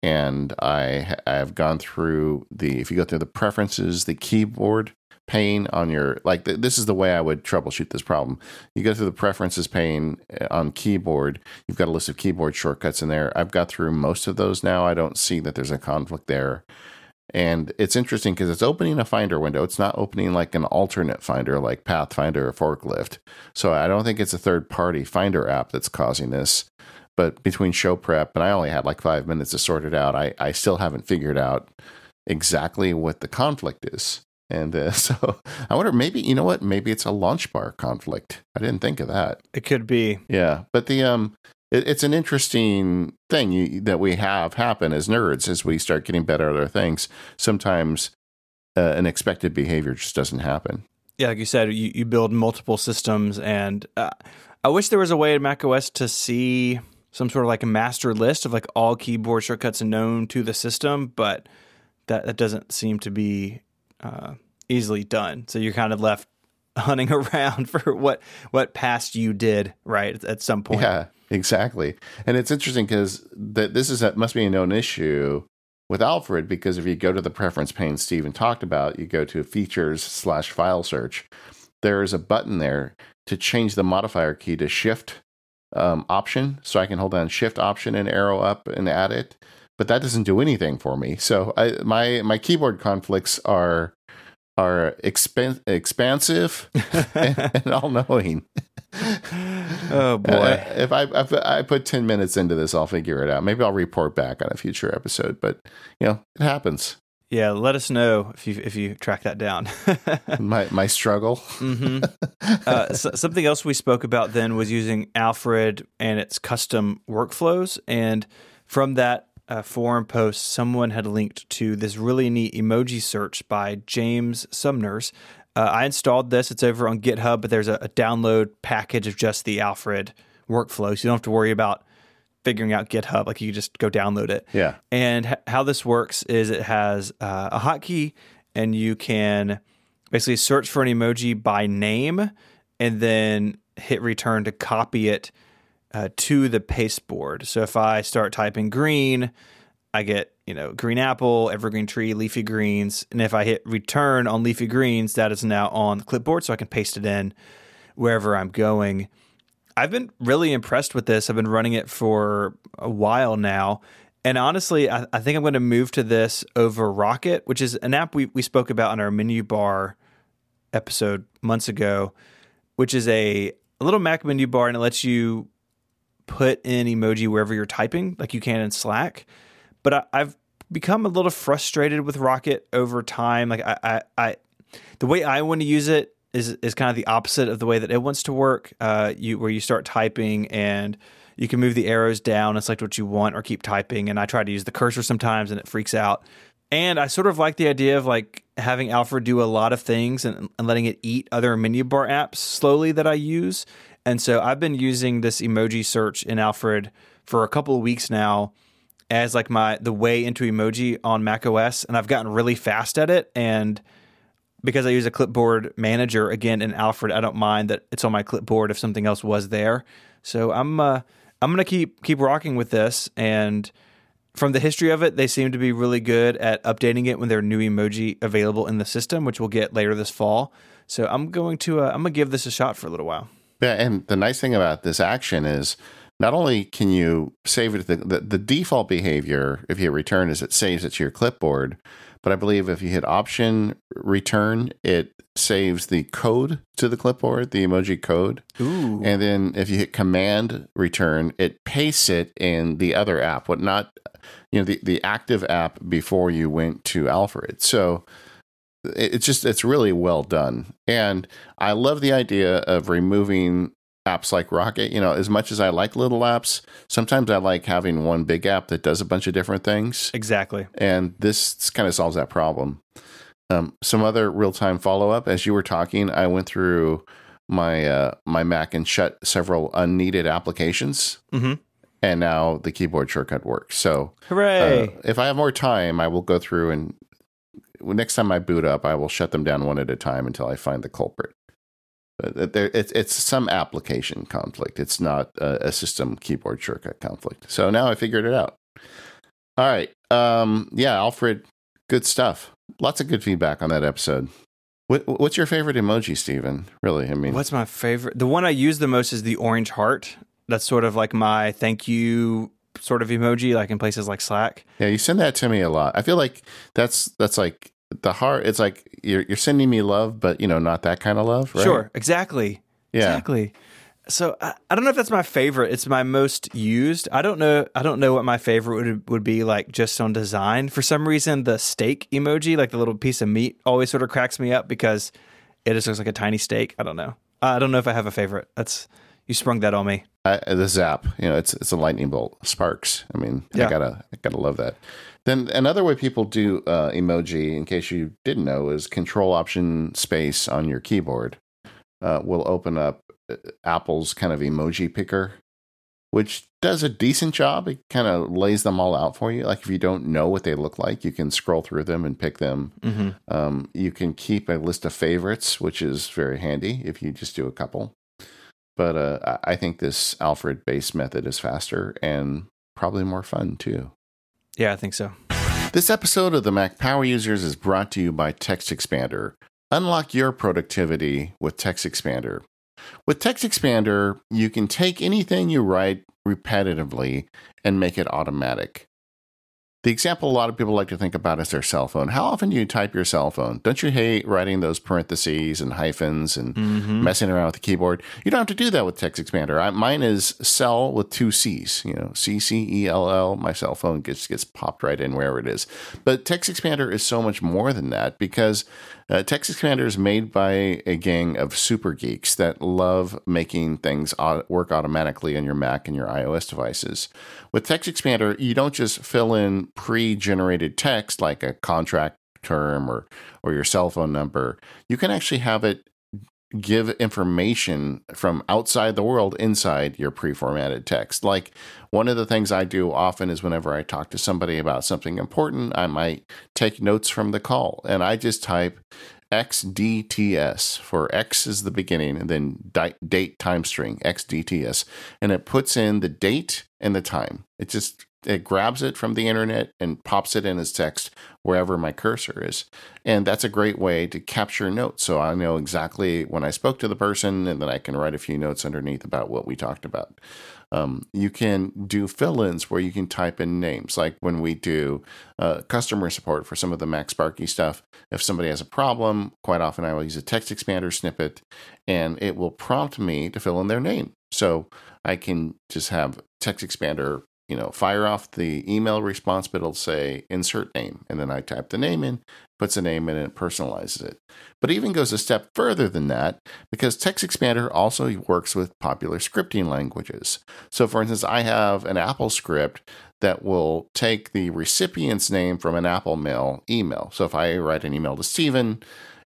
And I I have gone through the if you go through the preferences, the keyboard pane on your like th- this is the way I would troubleshoot this problem. You go through the preferences pane uh, on keyboard. You've got a list of keyboard shortcuts in there. I've got through most of those now. I don't see that there's a conflict there. And it's interesting because it's opening a Finder window. It's not opening like an alternate Finder like Pathfinder or Forklift. So I don't think it's a third party Finder app that's causing this. But between show prep and I only had like five minutes to sort it out, I, I still haven't figured out exactly what the conflict is. And uh, [laughs] so I wonder, maybe, you know what? Maybe it's a launch bar conflict. I didn't think of that. It could be. Yeah. But the, um, it, it's an interesting thing you, that we have happen as nerds as we start getting better at other things. Sometimes uh, an expected behavior just doesn't happen. Yeah, like you said, you, you build multiple systems, and uh, I wish there was a way in macOS to see some sort of like a master list of like all keyboard shortcuts known to the system, but that that doesn't seem to be uh, easily done. So you're kind of left [laughs] hunting [laughs] around for what what past you did right at some point. Yeah, exactly. And it's interesting because that this is a, must be a known issue with Alfred because if you go to the preference pane Stephen talked about, you go to features slash file search. There is a button there to change the modifier key to shift um, option, so I can hold down shift option and arrow up and add it. But that doesn't do anything for me. So I, my my keyboard conflicts are are expan- expansive [laughs] [laughs] and, and all knowing. [laughs] oh boy! Uh, if I if I put ten minutes into this, I'll figure it out. Maybe I'll report back on a future episode. But you know, it happens. Yeah, let us know if you if you track that down. [laughs] my my struggle. mm-hmm. [laughs] uh, so, something else we spoke about then was using Alfred and its custom workflows, and from that uh, forum post, someone had linked to this really neat emoji search by James Sumners. Uh, I installed this. It's over on GitHub, but there's a, a, download package of just the Alfred workflow, so you don't have to worry about figuring out GitHub. Like you just go download it. Yeah. And h- how this works is it has uh, a hotkey, and you can basically search for an emoji by name, and then hit return to copy it uh, to the pasteboard. So if I start typing green, I get you know green apple, evergreen tree, leafy greens, and if I hit return on leafy greens, that is now on the clipboard, so I can paste it in wherever I'm going. I've been really impressed with this. I've been running it for a while now. And honestly, I, I think I'm going to move to this over Rocket, which is an app we, we spoke about in our menu bar episode months ago, which is a, a little Mac menu bar and it lets you put in emoji wherever you're typing, like you can in Slack. But I, have become a little frustrated with Rocket over time. Like I, I, I the way I want to use it is is kind of the opposite of the way that it wants to work. Uh, you where you start typing and you can move the arrows down and select what you want or keep typing. And I try to use the cursor sometimes and it freaks out. And I sort of like the idea of like having Alfred do a lot of things and, and letting it eat other menu bar apps slowly that I use. And so I've been using this emoji search in Alfred for a couple of weeks now as like my the way into emoji on Mac OS and I've gotten really fast at it and because I use a clipboard manager again in Alfred, I don't mind that it's on my clipboard if something else was there. So I'm uh, I'm gonna keep keep rocking with this. And from the history of it, they seem to be really good at updating it when there are new emoji available in the system, which we'll get later this fall. So I'm going to uh, I'm gonna give this a shot for a little while. Yeah, and the nice thing about this action is not only can you save it the, the, the default behavior if you return is it saves it to your clipboard but I believe if you hit Option Return, it saves the code to the clipboard, the emoji code. Ooh. And then if you hit Command Return, it pastes it in the other app, what not, you know, the, the active app before you went to Alfred. So it's just, it's really well done. And I love the idea of removing apps like Rocket. You know, as much as I like little apps, sometimes I like having one big app that does a bunch of different things. Exactly. And this kind of solves that problem. Um, some other real time follow up. As you were talking, I went through my uh, my Mac and shut several unneeded applications. Mm-hmm. And now the keyboard shortcut works. So, hooray! Uh, if I have more time, I will go through and next time I boot up, I will shut them down one at a time until I find the culprit. But there, it's, it's some application conflict. It's not a, a, system keyboard shortcut conflict. So now I figured it out. All right. Um, yeah, Alfred, good stuff. Lots of good feedback on that episode. What, what's your favorite emoji, Stephen? Really, I mean, what's my favorite? The one I use the most is the orange heart. That's sort of like my thank you sort of emoji, like in places like Slack. Yeah, you send that to me a lot. I feel like that's that's like the heart it's like you're you're sending me love but you know not that kind of love right? sure exactly yeah. exactly. So I, I, don't know if that's my favorite it's my most used. I don't know i don't know what my favorite would would be like just on design. For some reason the steak emoji like the little piece of meat always sort of cracks me up because it just looks like a tiny steak i don't know. I don't know if i have a favorite that's you sprung that on me. I, the zap you know it's it's a lightning bolt sparks i mean yeah. i gotta i gotta love that then another way people do uh, emoji, in case you didn't know, is Control Option Space on your keyboard uh, will open up uh, Apple's kind of emoji picker, which does a decent job. It kind of lays them all out for you. Like if you don't know what they look like, you can scroll through them and pick them. Mm-hmm. Um, you can keep a list of favorites, which is very handy if you just do a couple. But uh, I think this Alfred based method is faster and probably more fun too. Yeah, I think so. This episode of the Mac Power Users is brought to you by Text Expander. Unlock your productivity with Text Expander. With Text Expander, you can take anything you write repetitively and make it automatic. The example a lot of people like to think about is their cell phone. How often do you type your cell phone? Don't you hate writing those parentheses and hyphens and mm-hmm. messing around with the keyboard? You don't have to do that with Text Expander. I, mine is cell with two C's, you know, C C E L L. My cell phone gets gets popped right in wherever it is. But Text Expander is so much more than that because uh, Text Expander is made by a gang of super geeks that love making things work automatically on your Mac and your iOS devices. With Text Expander, you don't just fill in pre generated text like a contract term or, or your cell phone number. You can actually have it give information from outside the world inside your pre-formatted text. Like one of the things I do often is whenever I talk to somebody about something important, I might take notes from the call and I just type XDTS for X is the beginning and then date time string XDTS and it puts in the date and the time. It just it grabs it from the internet and pops it in as text wherever my cursor is. And that's a great way to capture notes. So I know exactly when I spoke to the person, and then I can write a few notes underneath about what we talked about. Um, you can do fill ins where you can type in names, like when we do uh, customer support for some of the Mac Sparky stuff. If somebody has a problem, quite often I will use a text expander snippet and it will prompt me to fill in their name. So I can just have text expander you know, fire off the email response, but it'll say insert name. And then I type the name in, puts a name in, and it personalizes it. But it even goes a step further than that because Text Expander also works with popular scripting languages. So, for instance, I have an Apple script that will take the recipient's name from an Apple Mail email. So, if I write an email to Stephen,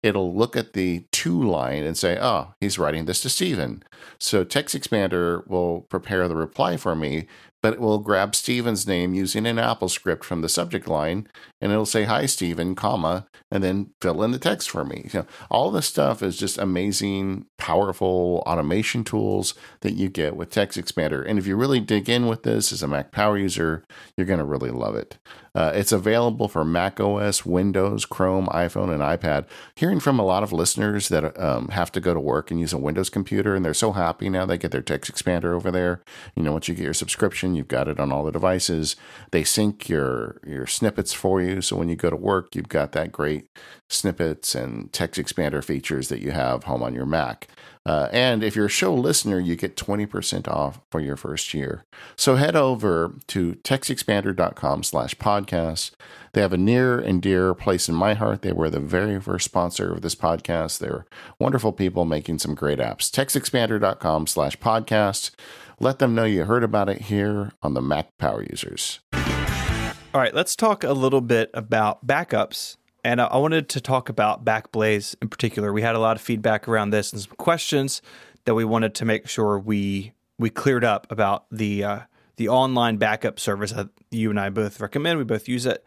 it'll look at the to line and say, oh, he's writing this to Stephen. So Text Expander will prepare the reply for me but it will grab Stephen's name using an Apple script from the subject line, and it'll say "Hi, Stephen," comma, and then fill in the text for me. You know, all this stuff is just amazing, powerful automation tools that you get with TextExpander. And if you really dig in with this as a Mac Power user, you're going to really love it. Uh, it's available for Mac OS, Windows, Chrome, iPhone, and iPad. Hearing from a lot of listeners that um, have to go to work and use a Windows computer, and they're so happy now they get their TextExpander over there. You know, once you get your subscription, you've got it on all the devices. They sync your your snippets for you, so when you go to work, you've got that great snippets and text expander features that you have home on your Mac. Uh, and if you're a show listener, you get 20% off for your first year. So head over to textexpander.com slash podcast. They have a near and dear place in my heart. They were the very first sponsor of this podcast. They're wonderful people making some great apps. textexpander.com slash podcast. Let them know you heard about it here on the Mac Power Users. All right, let's talk a little bit about backups and I wanted to talk about Backblaze in particular. We had a lot of feedback around this and some questions that we wanted to make sure we we cleared up about the uh, the online backup service that you and I both recommend. We both use it.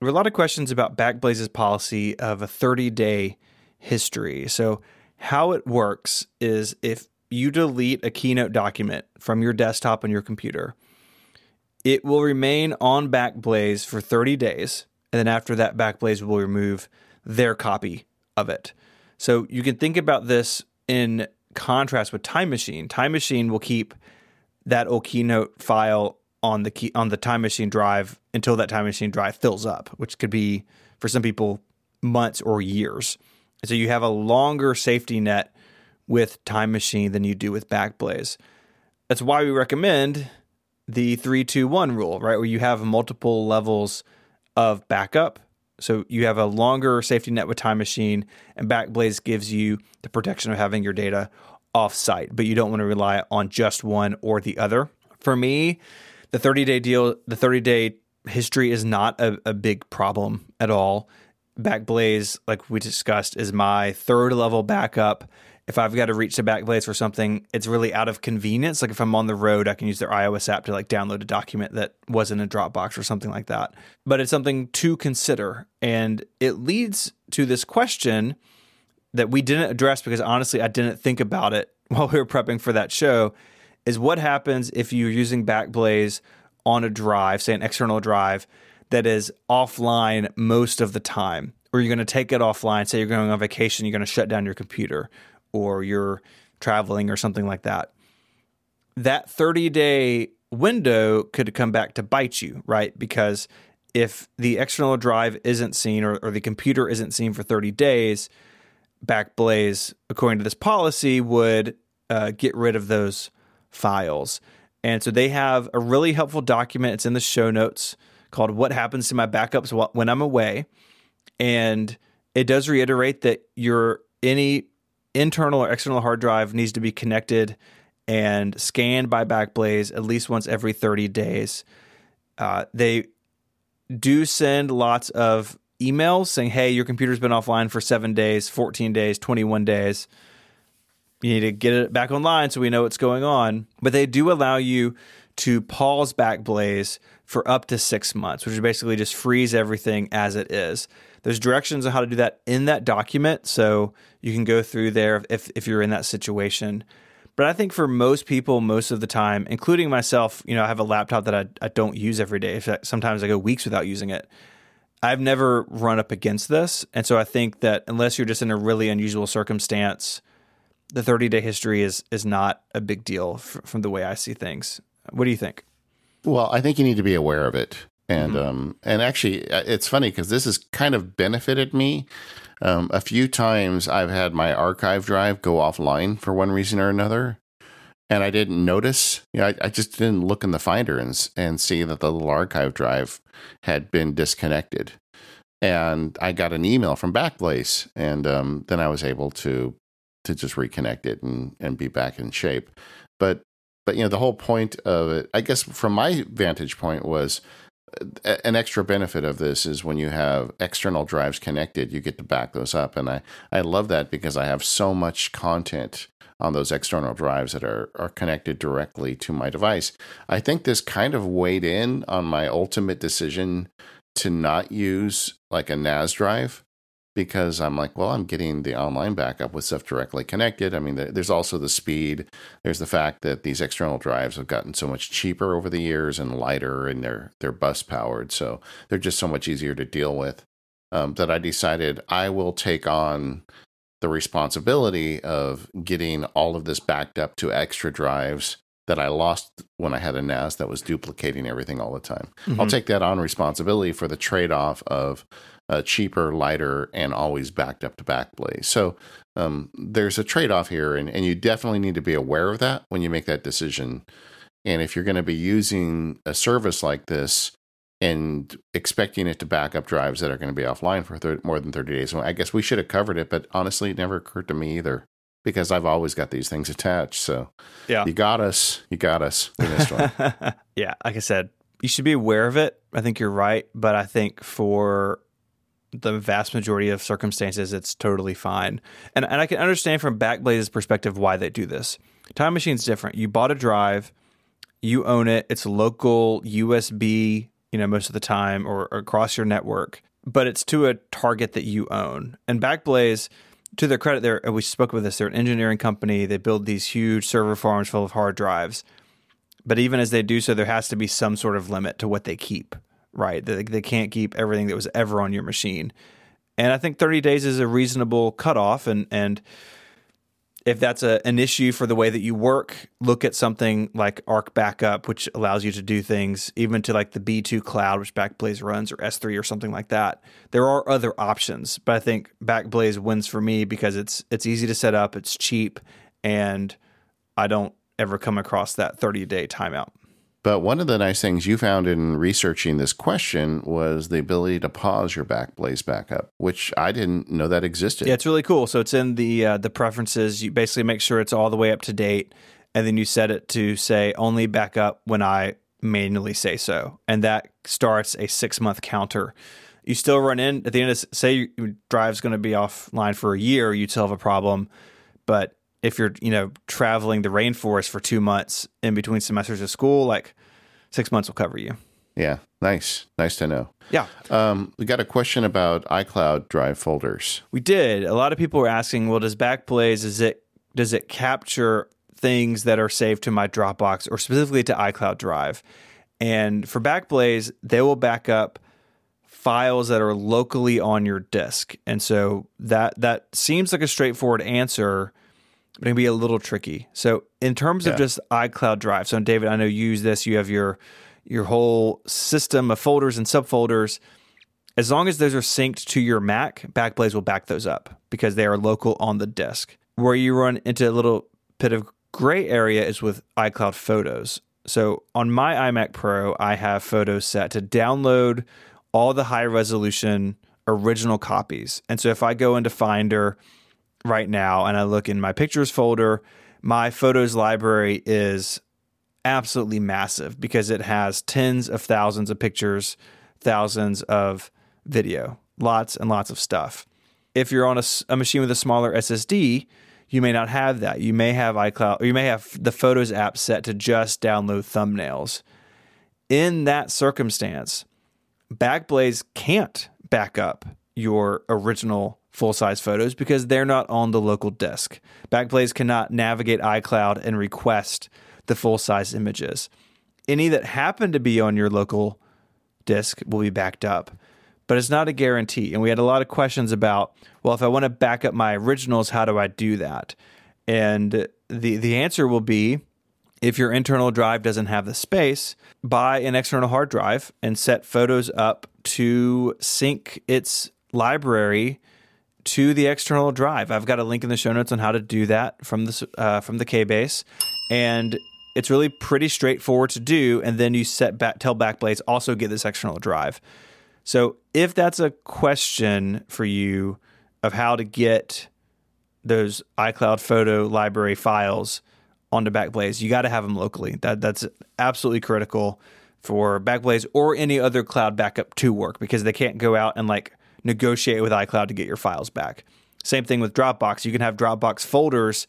There were a lot of questions about Backblaze's policy of a 30 day history. So how it works is if you delete a Keynote document from your desktop on your computer, it will remain on Backblaze for 30 days and then after that, Backblaze will remove their copy of it. So you can think about this in contrast with Time Machine. Time Machine will keep that old Keynote file on the key on the Time Machine drive until that Time Machine drive fills up, which could be for some people months or years. so you have a longer safety net with Time Machine than you do with Backblaze. That's why we recommend the 321 rule, right? Where you have multiple levels of backup. So you have a longer safety net with Time Machine, and Backblaze gives you the protection of having your data off-site, but you don't want to rely on just one or the other. For me, the 30-day deal, the 30-day history is not a, a big problem at all. Backblaze, like we discussed, is my third level backup if I've got to reach the Backblaze for something, it's really out of convenience. Like if I'm on the road, I can use their iOS app to like download a document that was in a Dropbox or something like that. But it's something to consider. And it leads to this question that we didn't address because honestly, I didn't think about it [laughs] while we were prepping for that show is what happens if you're using Backblaze on a drive, say an external drive, that is offline most of the time, or you're going to take it offline, say you're going on vacation, you're going to shut down your computer, or you're traveling or something like that, that 30 day window could come back to bite you, right? Because if the external drive isn't seen or, or the computer isn't seen for 30 days, Backblaze, according to this policy, would uh, get rid of those files. And so they have a really helpful document. It's in the show notes called What Happens to My Backups When I'm Away. And it does reiterate that your any internal or external hard drive needs to be connected and scanned by Backblaze at least once every 30 days. Uh, they do send lots of emails saying, hey, your computer's been offline for seven days, 14 days, 21 days. You need to get it back online so we know what's going on. But they do allow you to pause Backblaze for up to six months, which is basically just freeze everything as it is. There's directions on how to do that in that document, so you can go through there if if you're in that situation. But I think for most people, most of the time, including myself, you know, I have a laptop that I, I don't use every day. Sometimes I go weeks without using it. I've never run up against this. And so I think that unless you're just in a really unusual circumstance, the 30 day history is is not a big deal f- from the way I see things. What do you think? Well, I think you need to be aware of it and mm-hmm. um, and actually uh, it's funny because this has kind of benefited me. Um, a few times I've had my archive drive go offline for one reason or another, and I didn't notice. You know, I, I just didn't look in the Finder and and see that the little archive drive had been disconnected. And I got an email from Backblaze, and um, then I was able to to just reconnect it and and be back in shape. But but you know the whole point of it, I guess, from my vantage point was an extra benefit of this is when you have external drives connected, you get to back those up. And I, I love that because I have so much content on those external drives that are, are connected directly to my device. I think this kind of weighed in on my ultimate decision to not use like a NAS drive because I'm like, well, I'm getting the online backup with stuff directly connected. I mean, there's also the speed. There's the fact that these external drives have gotten so much cheaper over the years and lighter, and they're they're bus powered, so they're just so much easier to deal with. Um, that I decided I will take on the responsibility of getting all of this backed up to extra drives that I lost when I had a NAS that was duplicating everything all the time. Mm-hmm. I'll take that on responsibility for the trade off of uh, cheaper, lighter, and always backed up to Backblaze. So um, there's a trade off here, and, and you definitely need to be aware of that when you make that decision. And if you're going to be using a service like this and expecting it to back up drives that are going to be offline for thir- more than 30 days, well, I guess we should have covered it, but honestly, it never occurred to me either because I've always got these things attached. So yeah, you got us. You got us. We missed one. [laughs] yeah, like I said, you should be aware of it. I think you're right, but I think for the vast majority of circumstances, it's totally fine. And and I can understand from Backblaze's perspective why they do this. Time Machine's different. You bought a drive, you own it. It's local USB, you know, most of the time or, or across your network, but it's to a target that you own. And Backblaze, to their credit, they're we spoke with this. They're an engineering company. They build these huge server farms full of hard drives. But even as they do so, there has to be some sort of limit to what they keep right? They, they can't keep everything that was ever on your machine. And I think 30 days is a reasonable cutoff. And, and if that's a, an issue for the way that you work, look at something like Arq Backup, which allows you to do things even to like the B2 Cloud, which Backblaze runs, or S3 or something like that. There are other options, but I think Backblaze wins for me because it's it's easy to set up, it's cheap, and I don't ever come across that 30 day timeout. But one of the nice things you found in researching this question was the ability to pause your Backblaze backup, which I didn't know that existed. Yeah, it's really cool. So it's in the uh, the preferences. You basically make sure it's all the way up to date, and then you set it to say only backup when I manually say so, and that starts a six month counter. You still run in at the end of say your drive's going to be offline for a year, you still have a problem, but if you're you know traveling the rainforest for two months in between semesters of school, like six months will cover you. Yeah, nice, nice to know. Yeah, um, we got a question about iCloud Drive folders. We did. A lot of people were asking, well, does Backblaze is it does it capture things that are saved to my Dropbox or specifically to iCloud Drive? And for Backblaze, they will back up files that are locally on your disk. And so that that seems like a straightforward answer but it can be a little tricky. So in terms yeah. of just iCloud Drive, so David, I know you use this. You have your your whole system of folders and subfolders. As long as those are synced to your Mac, Backblaze will back those up because they are local on the disk. Where you run into a little bit of gray area is with iCloud Photos. So on my iMac Pro, I have Photos set to download all the high resolution original copies. And so if I go into Finder right now and I look in my pictures folder, my photos library is absolutely massive because it has tens of thousands of pictures, thousands of video, lots and lots of stuff. If you're on a, a, machine with a smaller SSD, you may not have that. You may have iCloud, or you may have the Photos app set to just download thumbnails. In that circumstance, Backblaze can't back up your original full size photos because they're not on the local disk. Backblaze cannot navigate iCloud and request the full size images. Any that happen to be on your local disk will be backed up, but it's not a guarantee. And we had a lot of questions about, well, if I want to back up my originals, how do I do that? And the the answer will be if your internal drive doesn't have the space, buy an external hard drive and set photos up to sync its library to the external drive. I've got a link in the show notes on how to do that from the uh, from the KBase. and it's really pretty straightforward to do. And then you set back, tell Backblaze also get this external drive. So if that's a question for you of how to get those iCloud photo library files onto Backblaze, you got to have them locally. That that's absolutely critical for Backblaze or any other cloud backup to work because they can't go out and like negotiate with iCloud to get your files back. Same thing with Dropbox. You can have Dropbox folders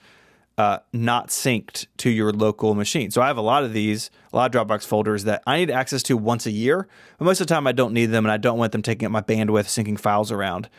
uh, not synced to your local machine. So I have a lot of these, a lot of Dropbox folders that I need access to once a year. But most of the time, I don't need them, and I don't want them taking up my bandwidth syncing files around.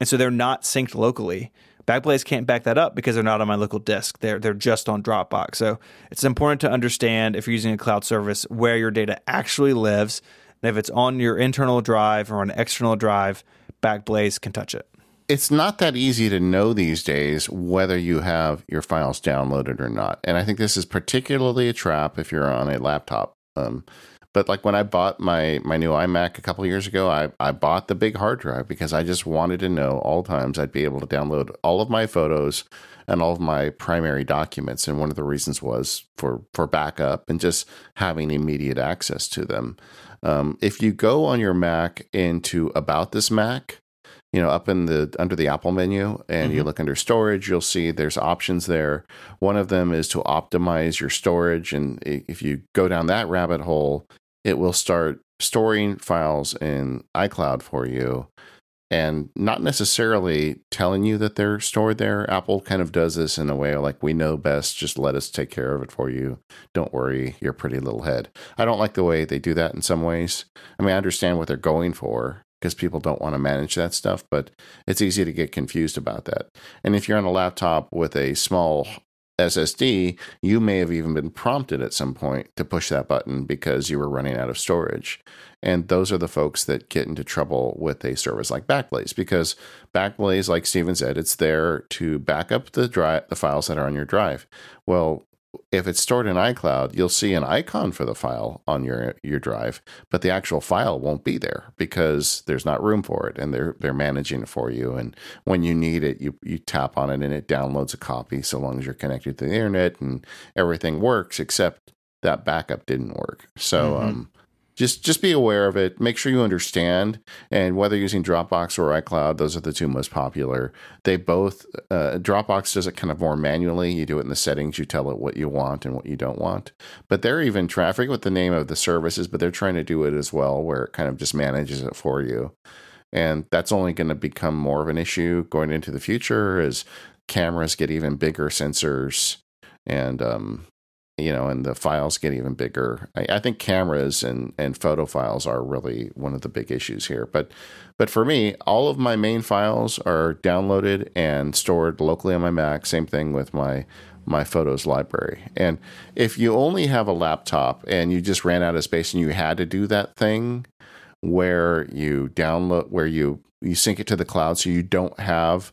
And so they're not synced locally. Backblaze can't back that up because they're not on my local disk. They're they're just on Dropbox. So it's important to understand if you're using a cloud service where your data actually lives. And if it's on your internal drive or an external drive, Backblaze can touch it. It's not that easy to know these days whether you have your files downloaded or not. And I think this is particularly a trap if you're on a laptop. Um, but like when I bought my my new iMac a couple years ago, I I bought the big hard drive because I just wanted to know all times I'd be able to download all of my photos and all of my primary documents. And one of the reasons was for for backup and just having immediate access to them. Um, if you go on your Mac into About This Mac, you know, up in the under the Apple menu and mm-hmm. you look under storage, you'll see there's options there. One of them is to optimize your storage. And if you go down that rabbit hole, it will start storing files in iCloud for you and not necessarily telling you that they're stored there. Apple kind of does this in a way like, we know best, just let us take care of it for you. Don't worry, your pretty little head. I don't like the way they do that in some ways. I mean, I understand what they're going for because people don't want to manage that stuff, but it's easy to get confused about that. And if you're on a laptop with a small SSD, you may have even been prompted at some point to push that button because you were running out of storage. And those are the folks that get into trouble with a service like Backblaze because Backblaze, like Stephen said, it's there to back up the drive, the files that are on your drive. Well, if it's stored in iCloud, you'll see an icon for the file on your your drive, but the actual file won't be there because there's not room for it, and they're they're managing it for you. And when you need it, you you tap on it and it downloads a copy, so long as you're connected to the internet and everything works, except that backup didn't work. So mm-hmm. um, just just be aware of it. Make sure you understand. And whether using dropbox or icloud those are the two most popular. They both uh, dropbox does it kind of more manually. You do it in the settings. You tell it what you want and what you don't want. But they're even traffic with the name of the services but they're trying to do it as well where it kind of just manages it for you. And that's only going to become more of an issue going into the future as cameras get even bigger sensors and um, you know, and the files get even bigger. I, I, think cameras and and photo files are really one of the big issues here. But but for me, all of my main files are downloaded and stored locally on my Mac. Same thing with my my photos library. And if you only have a laptop and you just ran out of space and you had to do that thing where you download where you you sync it to the cloud so you don't have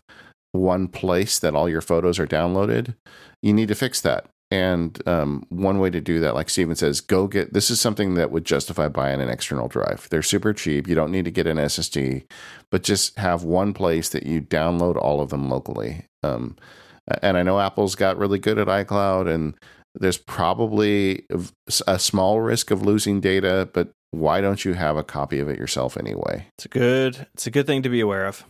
one place that all your photos are downloaded, you need to fix that and um, one way to do that, like Stephen says, go get this is something that would justify buying an external drive. They're super cheap. You don't need to get an SSD, but just have one place that you download all of them locally. Um, and I know Apple's got really good at iCloud, and there's probably a small risk of losing data, but why don't you have a copy of it yourself anyway? It's a good, it's a good thing to be aware of.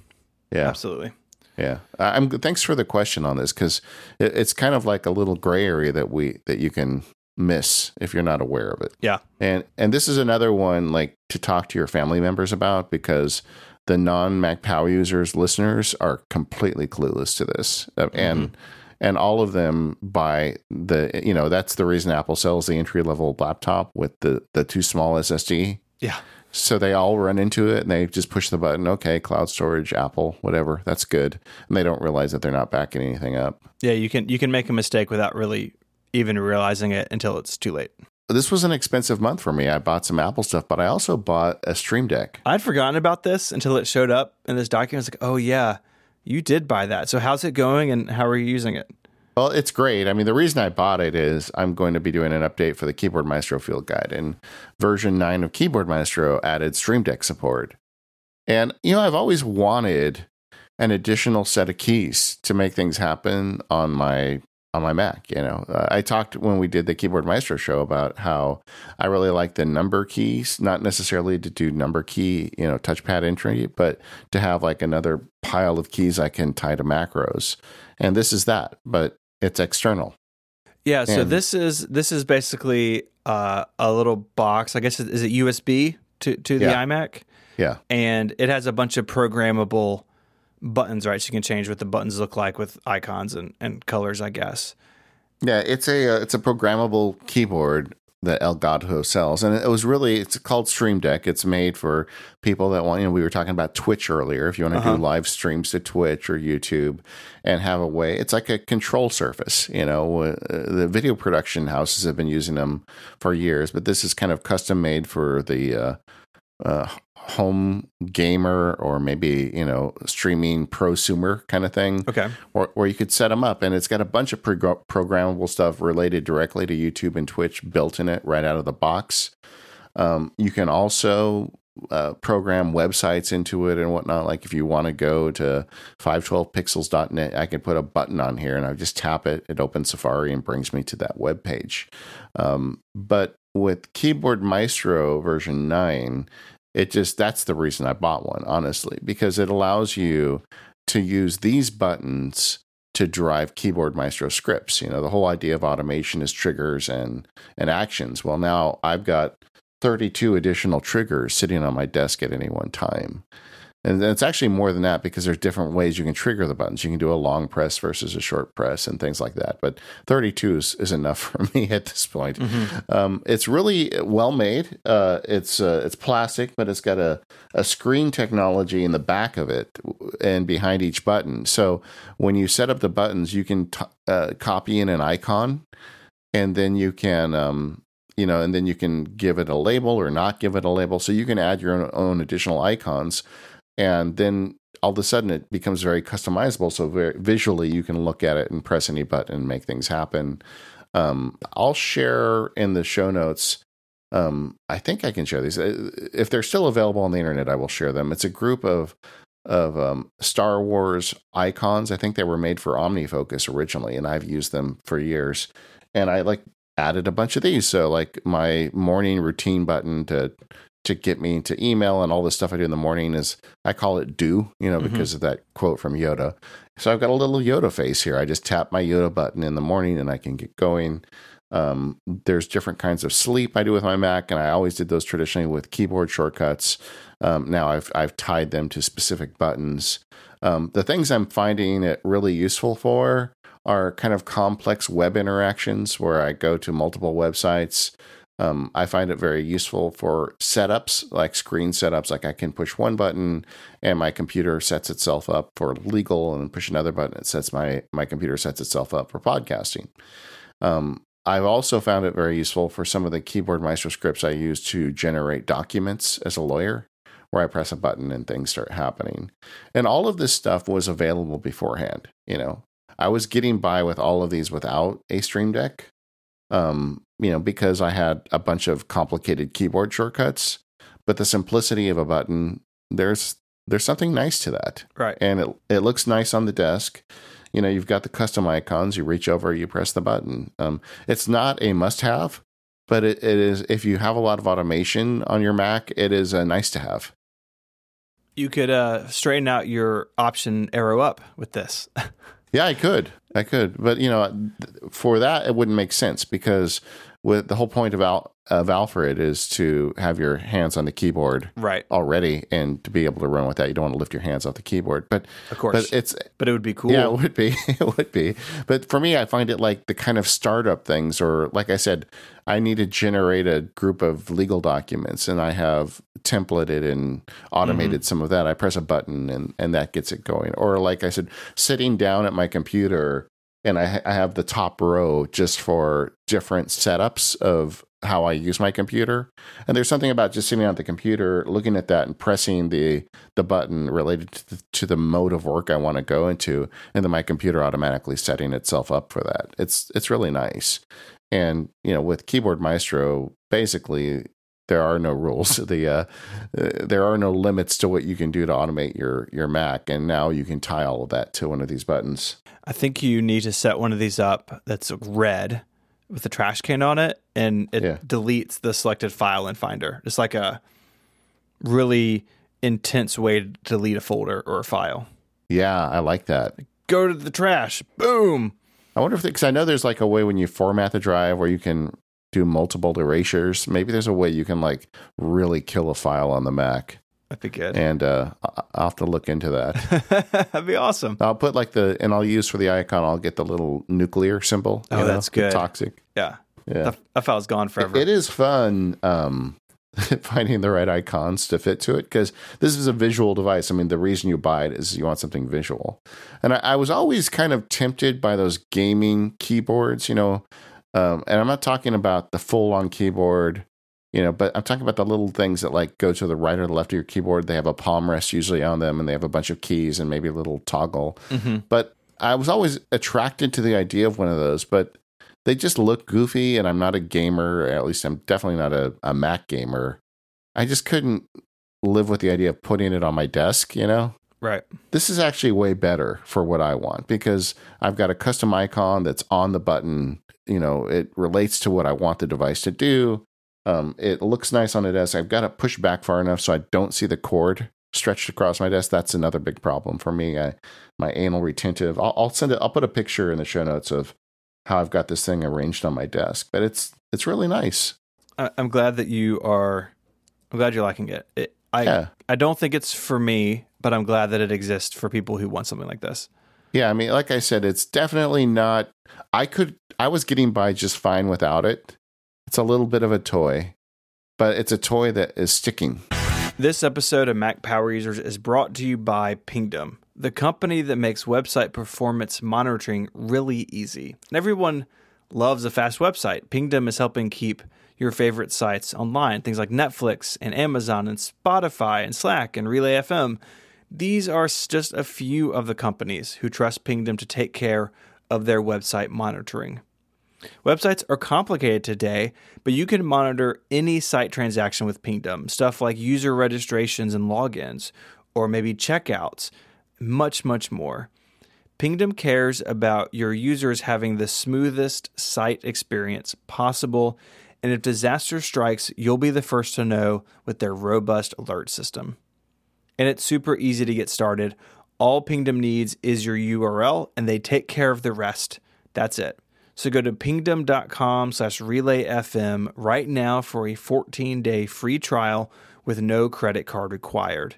Yeah, absolutely. Yeah, I'm. Thanks for the question on this because it, it's kind of like a little gray area that we that you can miss if you're not aware of it. Yeah, and and this is another one like to talk to your family members about because the non Mac Power users listeners are completely clueless to this, uh, mm-hmm. and and all of them buy the you know that's the reason Apple sells the entry level laptop with the the too small SSD. Yeah, so they all run into it and they just push the button, okay, cloud storage, Apple, whatever. That's good. And they don't realize that they're not backing anything up. Yeah, you can you can make a mistake without really even realizing it until it's too late. This was an expensive month for me. I bought some Apple stuff, but I also bought a Stream Deck. I'd forgotten about this until it showed up in this document. I was like, oh yeah, you did buy that. So how's it going and how are you using it? Well, it's great. I mean, the reason I bought it is I'm going to be doing an update for the Keyboard Maestro Field Guide, and version 9 of Keyboard Maestro added Stream Deck support. And, you know, I've always wanted an additional set of keys to make things happen on my on my Mac. You know, uh, I talked when we did the Keyboard Maestro show about how I really like the number keys, not necessarily to do number key, you know, touchpad entry, but to have like another pile of keys I can tie to macros. And this is that, but it's external. Yeah, so And- this is this is basically uh, a little box. I guess is it USB to to the Yeah. iMac, Yeah. and it has a bunch of programmable buttons. Right, so you can change what the buttons look like with icons and, and colors. I guess. Yeah, it's a uh, it's a programmable keyboard that Elgato sells, and it was really it's called Stream Deck. It's made for people that want. You know, we were talking about Twitch earlier. If you want to Uh-huh. do live streams to Twitch or YouTube, and have a way, it's like a control surface. You know, uh, the video production houses have been using them for years, but this is kind of custom made for the uh, uh, home gamer or maybe you know streaming prosumer kind of thing Okay. or, or you could set them up. And it's got a bunch of prog- programmable stuff related directly to youtube and twitch built in it right out of the box. Um, you can also uh, program websites into it and whatnot. Like if you want to go to 512pixels.net i can put a button on here and i just tap it it opens safari and brings me to that web page. Um, but with keyboard maestro version 9 it just that's the reason i bought one honestly because it allows you to use these buttons to drive keyboard maestro scripts. You know the whole idea of automation is triggers and and actions. Well now i've got 32 additional triggers sitting on my desk at any one time and it's actually more than that because there's different ways you can trigger the buttons. You can do a long press versus a short press and things like that. But 32 is, is enough [laughs] for me at this point. Um, it's really well made. Uh, it's uh, it's plastic, but it's got a, a screen technology in the back of it and behind each button. So when you set up the buttons, you can t- uh, copy in an icon, and then you can um, you know, and then you can give it a label or not give it a label. So you can add your own, own additional icons, and then all of a sudden it becomes very customizable. So very visually, you can look at it and press any button and make things happen. Um, I'll share in the show notes. Um, I think I can share these Uh, if they're still available on the internet. I will share them. It's a group of of um, Star Wars icons. I think they were made for OmniFocus originally, and I've used them for years. And I like added a bunch of these. So like my morning routine button to to get me to email and all the stuff I do in the morning is I call it do, you know, Mhm. because of that quote from Yoda. So I've got a little Yoda face here. I just tap my Yoda button in the morning and I can get going. Um, there's different kinds of sleep I do with my Mac, and I always did those traditionally with keyboard shortcuts. Um, now I've I've tied them to specific buttons. Um, the things I'm finding it really useful for are kind of complex web interactions where I go to multiple websites. Um, I find it very useful for setups, like screen setups. Like I can push one button, and my computer sets itself up for legal, and push another button, it sets my my computer sets itself up for podcasting. Um, I've also found it very useful for some of the keyboard maestro scripts I use to generate documents as a lawyer, where I press a button and things start happening. And all of this stuff was available beforehand. You know, I was getting by with all of these without a Stream Deck, um, you know, because I had a bunch of complicated keyboard shortcuts. But the simplicity of a button, there's there's something nice to that Right. and it it looks nice on the desk. You know, you've got the custom icons. You reach over, you press the button. Um, it's not a must-have, but it, it is. If you have a lot of automation on your Mac, it is a nice to have. You could uh, straighten out your option arrow up with this. [laughs] Yeah, I could, I could, but you know, for that it wouldn't make sense because with the whole point of Al, of Alfred is to have your hands on the keyboard right. already and to be able to run with that. You don't want to lift your hands off the keyboard, but Of course. but it's But it would be cool. Yeah, it would be. [laughs] It would be. But for me, I find it like the kind of startup things, or like I said, I need to generate a group of legal documents and I have templated and automated mm-hmm. some of that. I press a button and, and that gets it going. Or like I said, sitting down at my computer and I, I have the top row just for different setups of how I use my computer. And there's something about just sitting at the computer, looking at that and pressing the the button related to the, to the mode of work I want to go into, and then my computer automatically setting itself up for that. It's it's really nice. And you know, with Keyboard Maestro, basically there are no rules. [laughs] the uh, uh, there are no limits to what you can do to automate your your Mac, and now you can tie all of that to one of these buttons. I think you need to set one of these up that's red with a trash can on it, and it Yeah. deletes the selected file in Finder. It's like a really intense way to delete a folder or a file. Yeah, I like that. Go to the trash. Boom. I wonder if because I know there's like a way when you format the drive where you can do multiple erasures. Maybe there's a way you can like really kill a file on the Mac, That'd be good. and uh, I'll have to look into that. [laughs] That'd be awesome. I'll put like the and I'll use for the icon. I'll get the little nuclear symbol. Oh, know, that's good. Toxic. Yeah. Yeah, That, that file's gone forever. it is fun. Um, [laughs] finding the right icons to fit to it because this is a visual device. I mean, the reason you buy it is you want something visual. And I, I was always kind of tempted by those gaming keyboards, you know. Um, and I'm not talking about the full on keyboard, you know, but I'm talking about the little things that like go to the right or the left of your keyboard. They have a palm rest usually on them, and they have a bunch of keys and maybe a little toggle. hmm But I was always attracted to the idea of one of those, but they just look goofy, and I'm not a gamer. At least I'm definitely not a, a Mac gamer. I just couldn't live with the idea of putting it on my desk, you know? Right. This is actually way better for what I want because I've got a custom icon that's on the button. You know, it relates to what I want the device to do. Um, it looks nice on the desk. I've got to push back far enough so I don't see the cord stretched across my desk. That's another big problem for me. I, my anal retentive. I'll, I'll send it. I'll put a picture in the show notes of how I've got this thing arranged on my desk. But it's it's really nice. I'm glad that you are. I'm glad you're liking it. it I Yeah. I don't think it's for me, but I'm glad that it exists for people who want something like this. Yeah, I mean, like I said, it's definitely not. I could. I was getting by just fine without it. It's a little bit of a toy, but it's a toy that is sticking. This episode of Mac Power Users is brought to you by Pingdom, the company that makes website performance monitoring really easy. And everyone loves a fast website. Pingdom is helping keep your favorite sites online, things like Netflix and Amazon and Spotify and Slack and Relay FM. These are just a few of the companies who trust Pingdom to take care of their website monitoring. Websites are complicated today, but you can monitor any site transaction with Pingdom, stuff like user registrations and logins, or maybe checkouts, much, much more. Pingdom cares about your users having the smoothest site experience possible, and if disaster strikes, you'll be the first to know with their robust alert system. And it's super easy to get started. All Pingdom needs is your URL, and they take care of the rest. That's it. So go to pingdom.com slash relayfm right now for a 14-day free trial with no credit card required.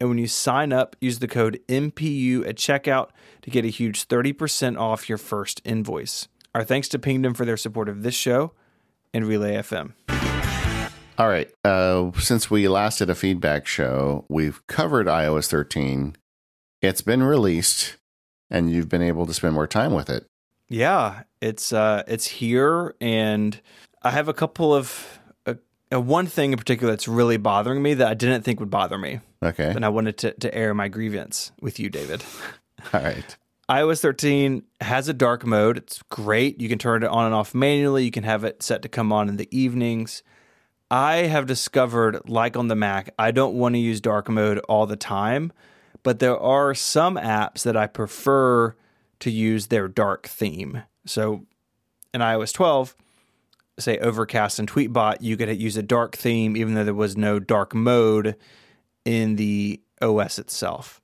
And when you sign up, use the code MPU at checkout to get a huge 30% off your first invoice. Our thanks to Pingdom for their support of this show and Relay FM. All right. Uh, since we last did a feedback show, we've covered iOS 13. It's been released, and you've been able to spend more time with it. Yeah, it's uh, it's here, and I have a couple of uh, uh, one thing in particular that's really bothering me that I didn't think would bother me, Okay. and I wanted to to air my grievance with you, David. [laughs] All right. iOS 13 has a dark mode. It's great. You can turn it on and off manually. You can have it set to come on in the evenings. I have discovered, like on the Mac, I don't want to use dark mode all the time, but there are some apps that I prefer to use their dark theme. So in iOS 12, say Overcast and Tweetbot, you could use a dark theme even though there was no dark mode in the OS itself.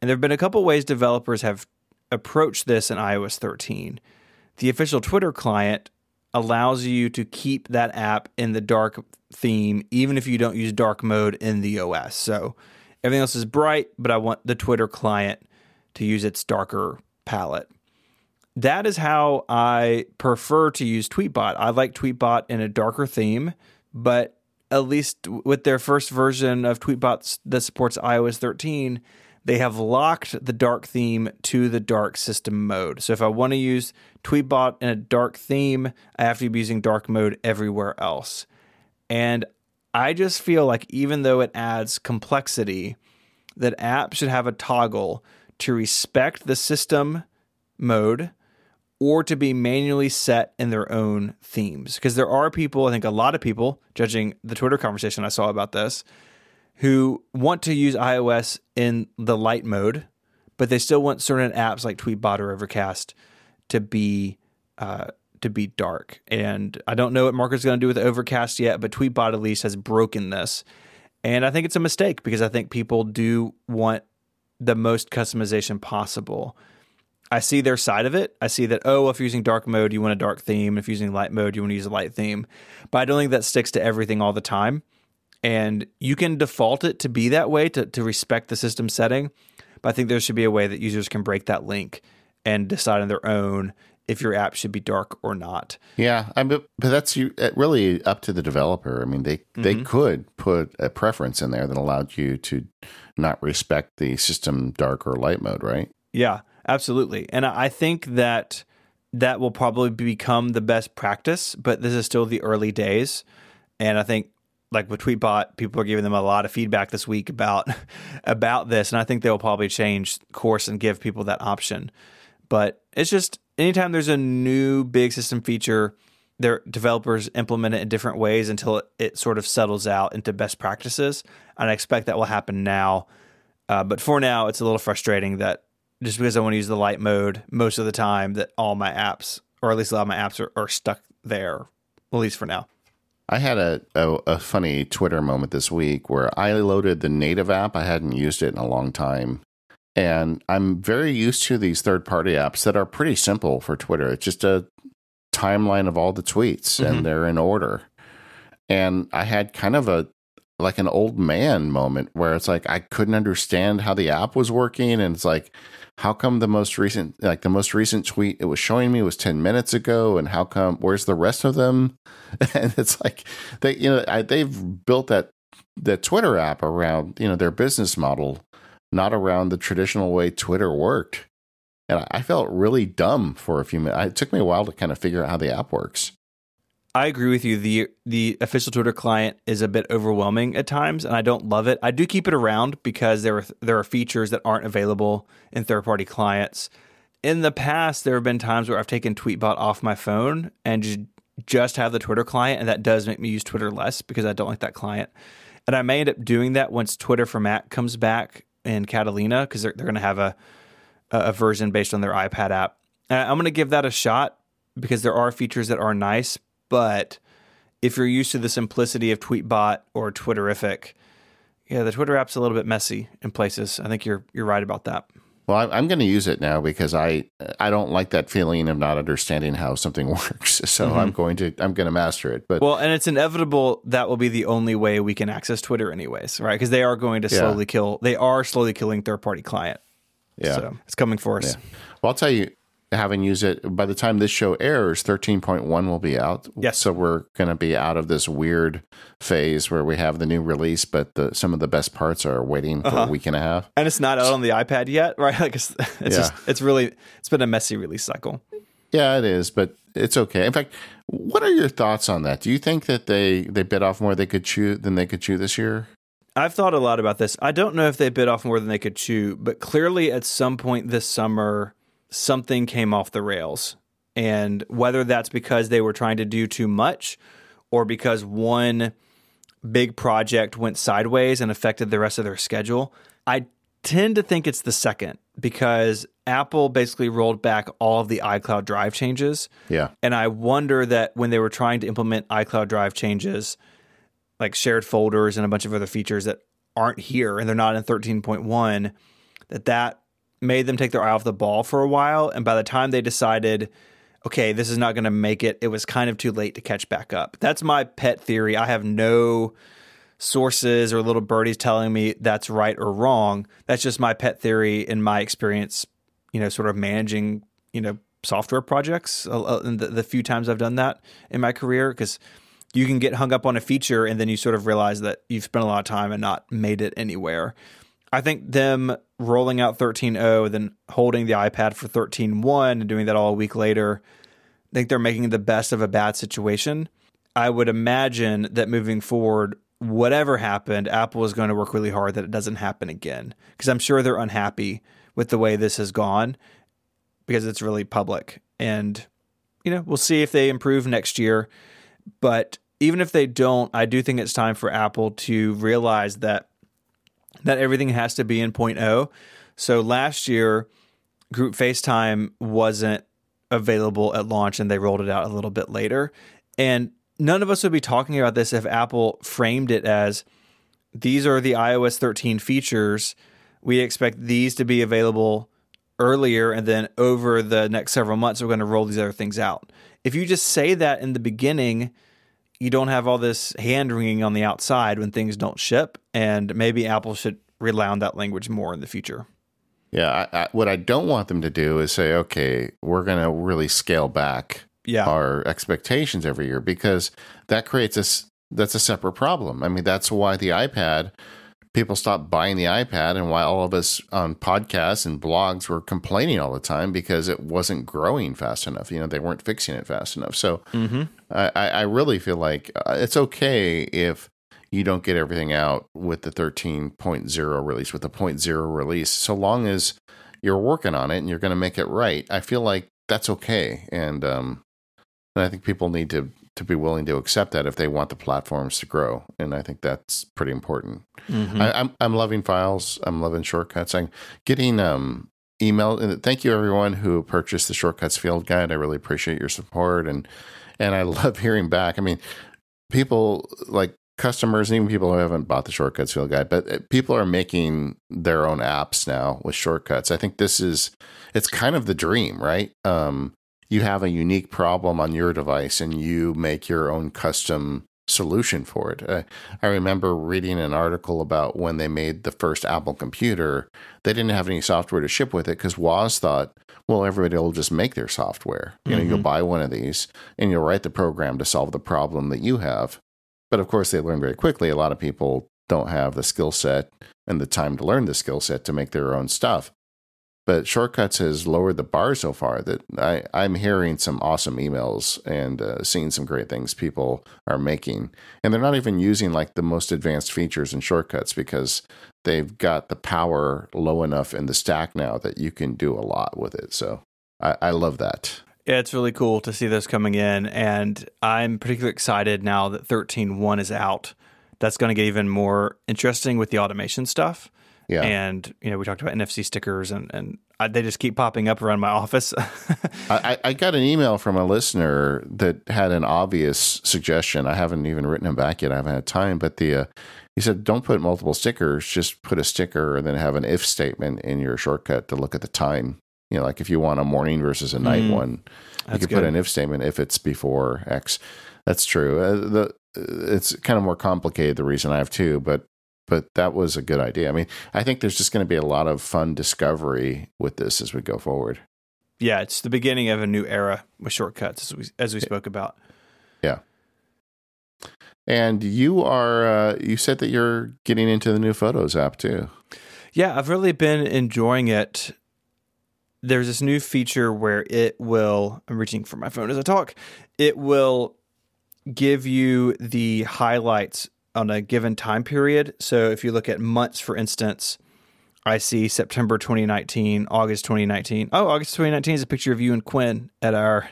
And there have been a couple ways developers have approached this in iOS 13. The official Twitter client allows you to keep that app in the dark theme even if you don't use dark mode in the OS. So everything else is bright, but I want the Twitter client to use its darker palette. That is how I prefer to use Tweetbot. I like Tweetbot in a darker theme, but at least with their first version of Tweetbot that supports iOS 13, they have locked the dark theme to the dark system mode. So if I want to use Tweetbot in a dark theme, I have to be using dark mode everywhere else. And I just feel like even though it adds complexity, that apps should have a toggle to respect the system mode or to be manually set in their own themes. Because there are people, I think a lot of people, judging the Twitter conversation I saw about this, who want to use iOS in the light mode, but they still want certain apps like Tweetbot or Overcast to be uh, to be dark. And I don't know what Marco's going to do with Overcast yet, but Tweetbot at least has broken this. And I think it's a mistake because I think people do want the most customization possible. I see their side of it. I see that, oh, if you're using dark mode, you want a dark theme. If you're using light mode, you want to use a light theme. But I don't think that sticks to everything all the time. And you can default it to be that way to, to respect the system setting. But I think there should be a way that users can break that link and decide on their own if your app should be dark or not. Yeah, I mean, but that's you, really up to the developer. I mean, they mm-hmm. they could put a preference in there that allowed you to not respect the system dark or light mode, right? Yeah, absolutely. And I think that that will probably become the best practice, but this is still the early days. And I think like with Tweetbot, people are giving them a lot of feedback this week about [laughs] about this, and I think they'll probably change course and give people that option. But it's just anytime there's a new big system feature, their developers implement it in different ways until it, it sort of settles out into best practices. And I expect that will happen now. Uh, but for now, it's a little frustrating that just because I want to use the light mode most of the time, that all my apps, or at least a lot of my apps, are, are stuck there, at least for now. I had a, a, a, funny Twitter moment this week where I loaded the native app. I hadn't used it in a long time. And I'm very used to these third party apps that are pretty simple for Twitter. It's just a timeline of all the tweets mm-hmm. and they're in order. And I had kind of a like an old man moment where it's like I couldn't understand how the app was working and it's like how come the most recent like the most recent tweet it was showing me was 10 minutes ago and how come where's the rest of them [laughs] and it's like they you know I, they've built that that Twitter app around you know their business model not around the traditional way Twitter worked. And I felt really dumb for a few minutes. It took me a while to kind of figure out how the app works. I agree with you. The the official Twitter client is a bit overwhelming at times, and I don't love it. I do keep it around because there are there are features that aren't available in third party clients. In the past, there have been times where I've taken Tweetbot off my phone and just just have the Twitter client, and that does make me use Twitter less because I don't like that client. And I may end up doing that once Twitter for Mac comes back in Catalina because they're, they're going to have a, a version based on their iPad app. I'm going to give that a shot because there are features that are nice, but if you're used to the simplicity of Tweetbot or Twitterrific, yeah, the Twitter app's a little bit messy in places. I think you're you're right about that. Well, I'm going to use it now because I I don't like that feeling of not understanding how something [laughs] works. So mm-hmm. I'm going to I'm going to master it. But well, and it's inevitable that will be the only way we can access Twitter, anyways, right? Because they are going to slowly yeah. kill. They are slowly killing third party client. Yeah, so it's coming for us. Yeah. Well, I'll tell you, having used it by the time this show airs 13.1 will be out. Yes. So we're going to be out of this weird phase where we have the new release but the, some of the best parts are waiting for uh-huh. a week and a half. And it's not out on the ipad yet right? [laughs] Like it's, it's yeah. just it's really it's been a messy release cycle. Yeah it is but it's okay. In fact what are your thoughts on that? Do you think that they they bit off more they could chew than they could chew this year? I've thought a lot about this. I don't know if they bit off more than they could chew, but clearly at some point this summer, something came off the rails. And whether that's because they were trying to do too much or because one big project went sideways and affected the rest of their schedule, I tend to think it's the second because Apple basically rolled back all of the iCloud Drive changes. Yeah. And I wonder that when they were trying to implement iCloud Drive changes, like shared folders and a bunch of other features that aren't here and they're not in 13.1, that that made them take their eye off the ball for a while. And by the time they decided, okay, this is not going to make it, it was kind of too late to catch back up. That's my pet theory. I have no sources or little birdies telling me that's right or wrong. That's just my pet theory in my experience, you know, sort of managing, you know, software projects uh, uh, the, the few times I've done that in my career because you can get hung up on a feature and then you sort of realize that you've spent a lot of time and not made it anywhere. I think them rolling out 13.0, then holding the iPad for 13.1 and doing that all a week later, I think they're making the best of a bad situation. I would imagine that moving forward, whatever happened, Apple is going to work really hard that it doesn't happen again. Because I'm sure they're unhappy with the way this has gone because it's really public. And, you know, we'll see if they improve next year. But even if they don't, I do think it's time for Apple to realize that that everything has to be in 0.0 So last year, group FaceTime wasn't available at launch and they rolled it out a little bit later. And none of us would be talking about this if Apple framed it as these are the iOS 13 features. We expect these to be available earlier and then over the next several months we're going to roll these other things out. If you just say that in the beginning, you don't have all this hand wringing on the outside when things don't ship and maybe Apple should rely on that language more in the future. Yeah, I, I, what I don't want them to do is say, okay, we're going to really scale back Yeah. our expectations every year because that creates a that's a separate problem. I mean, that's why the iPad people stopped buying the iPad and why all of us on podcasts and blogs were complaining all the time because it wasn't growing fast enough. You know, they weren't fixing it fast enough. So Mm-hmm. I, I really feel like uh, it's okay if you don't get everything out with the 13.0 release, with the 0.0 release, so long as you're working on it and you're going to make it right. I feel like that's okay. And, um, and I think people need to, to be willing to accept that if they want the platforms to grow. And I think that's pretty important. Mm-hmm. I, I'm I'm loving files. I'm loving shortcuts. I'm getting um email. And thank you everyone who purchased the shortcuts field guide. I really appreciate your support and and I [laughs] love hearing back. I mean, people like customers and even people who haven't bought the shortcuts field guide, but uh, people are making their own apps now with shortcuts. I think this is it's kind of the dream, right? Um, you have a unique problem on your device and you make your own custom solution for it. Uh, I remember reading an article about when they made the first Apple computer, they didn't have any software to ship with it because Woz thought, well, everybody will just make their software. You know, you'll Mhm. buy one of these and you'll write the program to solve the problem that you have. But of course, they learned very quickly. A lot of people don't have the skill set and the time to learn the skill set to make their own stuff. But Shortcuts has lowered the bar so far that I, I'm hearing some awesome emails and uh, seeing some great things people are making. And they're not even using like the most advanced features in Shortcuts because they've got the power low enough in the stack now that you can do a lot with it. So I, I love that. Yeah, it's really cool to see those coming in, and I'm particularly excited now that 13.1 is out. That's going to get even more interesting with the automation stuff. Yeah. And you know, we talked about NFC stickers, and and I, they just keep popping up around my [laughs] office. I, I got an email from a listener that had an obvious suggestion. I haven't even written him back yet. I haven't had time. But the uh, he said, don't put multiple stickers. Just put a sticker and then have an if statement in your shortcut to look at the time. You know, like if you want a morning versus a night Mm, one, you could good. put an if statement if it's before X. That's true. Uh, the it's kind of more complicated. The reason I have two, but but that was a good idea. I mean, I think there's just going to be a lot of fun discovery with this as we go forward. yeah, it's the beginning of a new era with shortcuts, as we as we spoke about. Yeah. And you are uh, you said that you're getting into the new Photos app too. Yeah, I've really been enjoying it. There's this new feature where it will, I'm reaching for my phone as I talk, it will give you the highlights on a given time period. So if you look at months, for instance, I see September 2019, August 2019. Oh, August 2019 is a picture of you and Quinn at our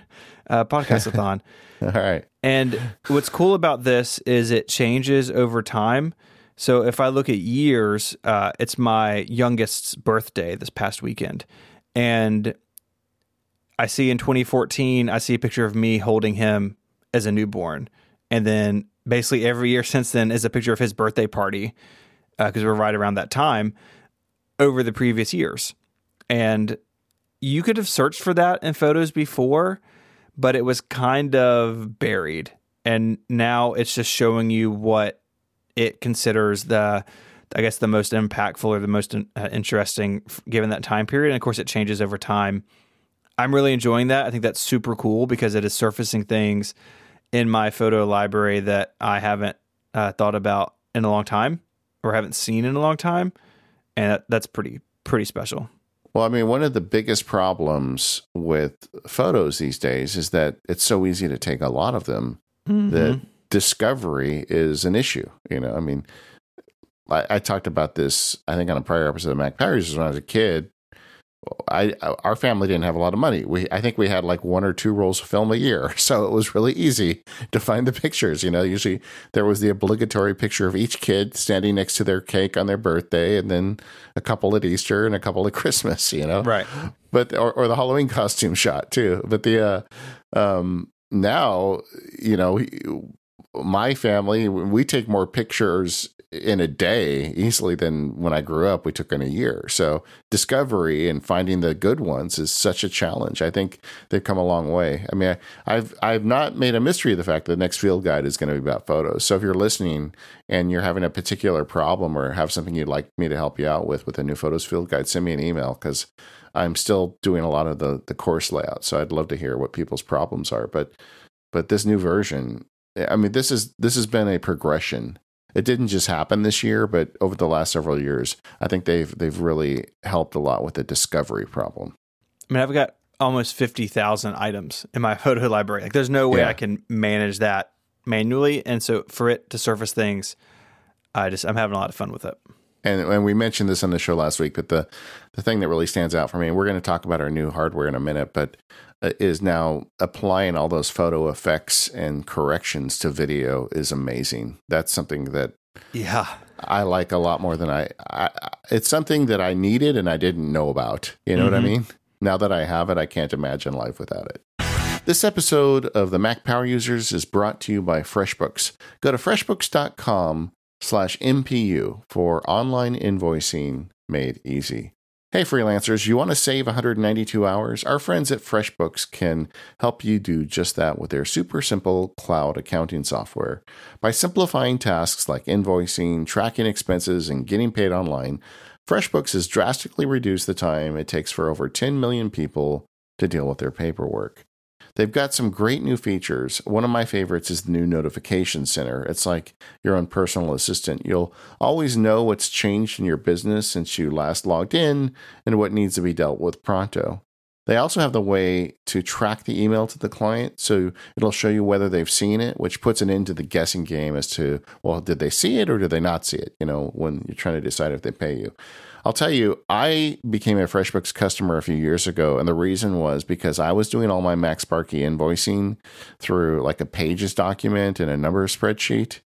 uh, podcast-a-thon. [laughs] All right. And what's cool about this is it changes over time. So if I look at years, uh, it's my youngest's birthday this past weekend. And I see in 2014, I see a picture of me holding him as a newborn. And then basically every year since then is a picture of his birthday party because we're right around that time over the previous years. And you could have searched for that in photos before, but it was kind of buried. And now it's just showing you what it considers the, I guess, the most impactful or the most uh, interesting given that time period. And of course, it changes over time. I'm really enjoying that. I think that's super cool because it is surfacing things in my photo library that I haven't uh, thought about in a long time or haven't seen in a long time. And that, that's pretty, pretty special. Well, I mean, one of the biggest problems with photos these days is that it's so easy to take a lot of them that discovery is an issue. You know, I mean, I, I talked about this, I think, on a prior episode of Mac Power Users when I was a kid. I our family didn't have a lot of money. We I think we had like one or two rolls of film a year, [laughs] so it was really easy to find the pictures. You know, usually there was the obligatory picture of each kid standing next to their cake on their birthday, and then a couple at Easter and a couple at [laughs] Christmas. You know, Right. but or, or the Halloween costume shot too. But the uh, um, now you know my family we take more pictures in a day easily than when I grew up we took in a year. So discovery and finding the good ones is such a challenge. I think they've come a long way. I mean, I, I've I've not made a mystery of the fact that the next field guide is going to be about photos. So if you're listening and you're having a particular problem or have something you'd like me to help you out with with a new photos field guide, send me an email because I'm still doing a lot of the the course layout. So I'd love to hear what people's problems are. But but this new version, I mean, this is this has been a progression. It didn't just happen this year, but over the last several years, I think they've they've really helped a lot with the discovery problem. I mean, I've got almost 50,000 items in my [laughs] photo library. Like, there's no way Yeah. I can manage that manually. And so, for it to surface things, I just, I'm having a lot of fun with it. And, and we mentioned this on the show last week, but the the thing that really stands out for me, and we're going to talk about our new hardware in a minute, but is now applying all those photo effects and corrections to video is amazing. That's something that Yeah. I like a lot more than I, I. It's something that I needed and I didn't know about. You know what I Mhm. mean? Now that I have it, I can't imagine life without it. This episode of the Mac Power Users is brought to you by FreshBooks. Go to freshbooks.com slash MPU for online invoicing made easy. Hey, freelancers, you want to save 192 hours? Our friends at FreshBooks can help you do just that with their super simple cloud accounting software. By simplifying tasks like invoicing, tracking expenses, and getting paid online, FreshBooks has drastically reduced the time it takes for over 10 million people to deal with their paperwork. They've got some great new features. One of my favorites is the new notification center. It's like your own personal assistant. You'll always know what's changed in your business since you last logged in and what needs to be dealt with pronto. They also have the way to track the email to the client, so it'll show you whether they've seen it, which puts an end to the guessing game as to, well, did they see it or did they not see it? You know, when you're trying to decide if they pay you. I'll tell you, I became a FreshBooks customer a few years ago, and the reason was because I was doing all my MacSparky invoicing through like a Pages document and a number spreadsheet.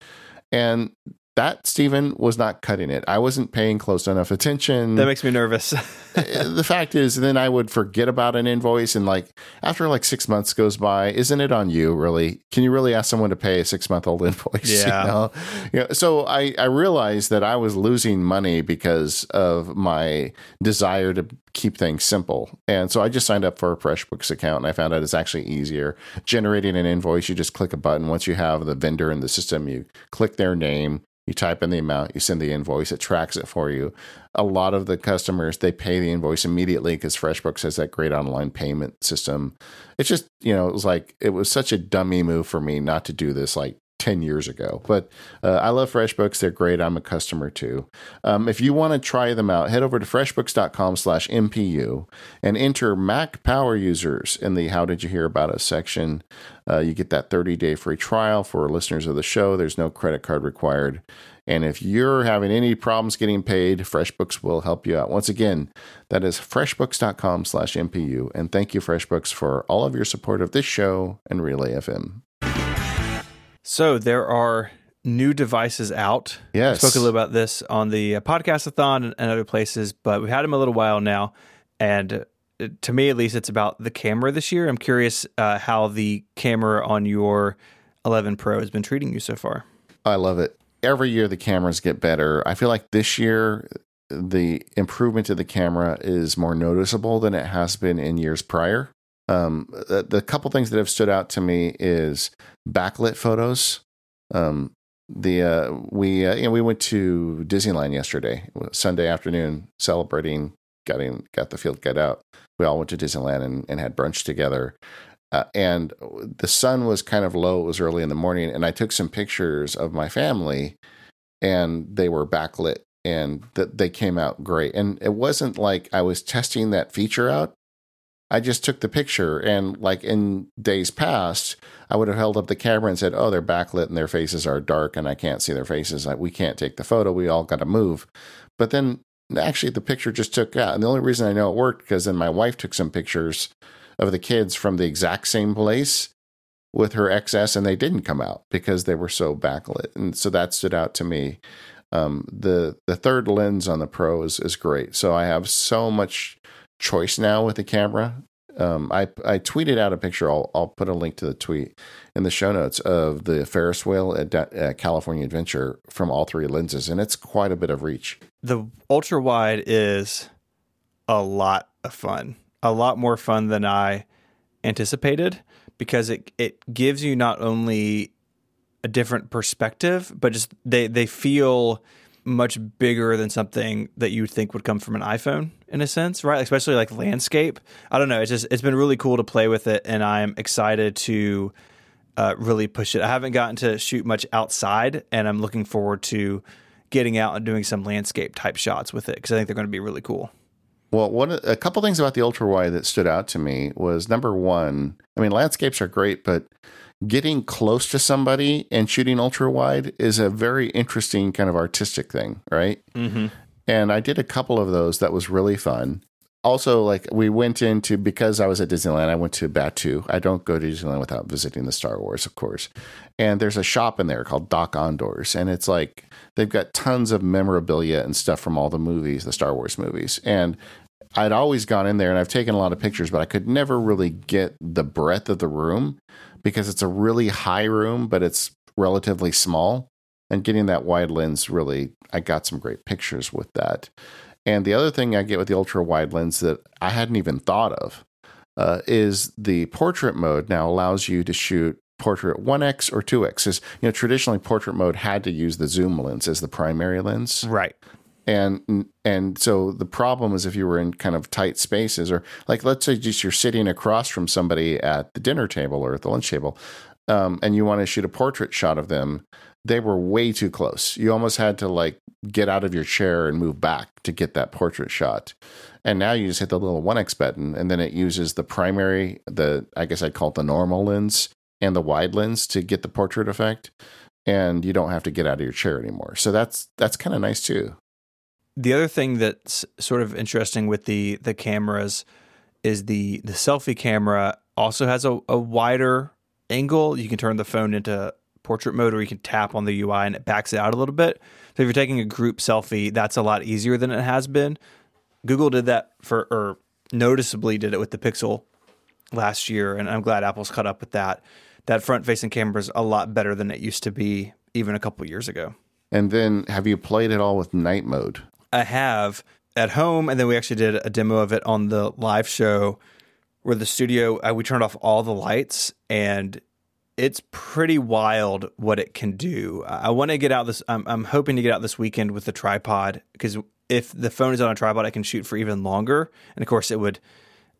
And that, Stephen, was not cutting it. I wasn't paying close enough attention That makes me nervous. [laughs] the fact is, then I would forget about an invoice, and like after like six months goes by, isn't it on you? Really? Can you really ask someone to pay a six month old [laughs] invoice? Yeah. You know? You know, so I I realized that I was losing money because of my desire to keep things simple, and so I just signed up for a FreshBooks account, and I found out it's actually easier. Generating an invoice, you just click a button. Once you have the vendor in the system, you click their name. You type in the amount, you send the invoice, it tracks it for you a lot of the customers they pay the invoice immediately because FreshBooks has that great online payment system. It's just you know it was like it was such a dummy move for me not to do this like 10 years ago. But uh, I love FreshBooks. They're great. I'm a customer too. Um, if you want to try them out, head over to freshbooks.com slash MPU and enter Mac Power Users in the How Did You Hear About Us section. Uh, you get that 30 day free trial for listeners of the show. There's no credit card required. And if you're having any problems getting paid, FreshBooks will help you out. Once again, that is freshbooks.com slash MPU. And thank you, FreshBooks, for all of your support of this show and Relay FM. So, there are new devices out. Yes. We spoke a little about this on the uh, podcastathon and, and other places, but we've had them a little while now. And uh, to me, at least, it's about the camera this year. I'm curious uh, how the camera on your 11 Pro has been treating you so far. I love it. Every year the cameras get better. I feel like this year the improvement to the camera is more noticeable than it has been in years prior. Um, the, the couple things that have stood out to me is backlit photos. Um, the uh, we uh, you know we went to Disneyland yesterday, Sunday afternoon, celebrating getting got the field get out. We all went to Disneyland and, and had brunch together. Uh, and the sun was kind of low. It was early in the morning, and I took some pictures of my family, and they were backlit, and that they came out great. And it wasn't like I was testing that feature out. I just took the picture, and like in days past, I would have held up the camera and said, "Oh, they're backlit, and their faces are dark, and I can't see their faces. Like, we can't take the photo. We all got to move." But then actually the picture just took out. And the only reason I know it worked because then my wife took some pictures of the kids from the exact same place with her XS and they didn't come out because they were so backlit. And so that stood out to me. Um, the the third lens on the Pro is is great. So I have so much choice now with the camera. Um, I I tweeted out a picture. I'll I'll put a link to the tweet in the show notes of the Ferris wheel at, at California Adventure from all three lenses, and it's quite a bit of reach. The ultra wide is a lot of fun, a lot more fun than I anticipated because it it gives you not only a different perspective, but just they they feel much bigger than something that you think would come from an iPhone in a sense, right? Especially like landscape. I don't know. It's just it's been really cool to play with it, and I'm excited to uh, really push it. I haven't gotten to shoot much outside, and I'm looking forward to getting out and doing some landscape type shots with it because I think they're going to be really cool. Well, one a couple things about the ultra wide that stood out to me was number one. I mean, landscapes are great, but getting close to somebody and shooting ultra wide is a very interesting kind of artistic thing, right? Mm-hmm. And I did a couple of those. That was really fun. Also, like we went into because I was at Disneyland, I went to Batuu. I don't go to Disneyland without visiting the Star Wars, of course. And there's a shop in there called Dok-Ondar's, and it's like they've got tons of memorabilia and stuff from all the movies, the Star Wars movies. And I'd always gone in there and I've taken a lot of pictures, but I could never really get the breadth of the room because it's a really high room, but it's relatively small. And getting that wide lens really, I got some great pictures with that. And the other thing I get with the ultra wide lens that I hadn't even thought of uh, is the portrait mode now allows you to shoot portrait 1x or 2x. Is you know traditionally portrait mode had to use the zoom lens as the primary lens, Right. And and so the problem is if you were in kind of tight spaces or like let's say just you're sitting across from somebody at the dinner table or at the lunch table um, and you want to shoot a portrait shot of them they were way too close. You almost had to like get out of your chair and move back to get that portrait shot. And now you just hit the little 1x button and then it uses the primary the i guess i'd call it the normal lens and the wide lens to get the portrait effect and you don't have to get out of your chair anymore. So that's that's kind of nice too The other thing that's sort of interesting with the the cameras is the the selfie camera also has a, a wider angle. You can turn the phone into portrait mode, or you can tap on the UI and it backs it out a little bit. So if you're taking a group selfie, that's a lot easier than it has been. Google did that for, or noticeably did it with the Pixel last year, and I'm glad Apple's caught up with that. That front facing camera is a lot better than it used to be even a couple years ago. And then have you played it all with night mode? I have at home, and then we actually did a demo of it on the live show where the studio uh, we turned off all the lights, and it's pretty wild what it can do. I, I want to get out this. I'm, I'm hoping to get out this weekend with the tripod because if the phone is on a tripod, I can shoot for even longer, and of course it would.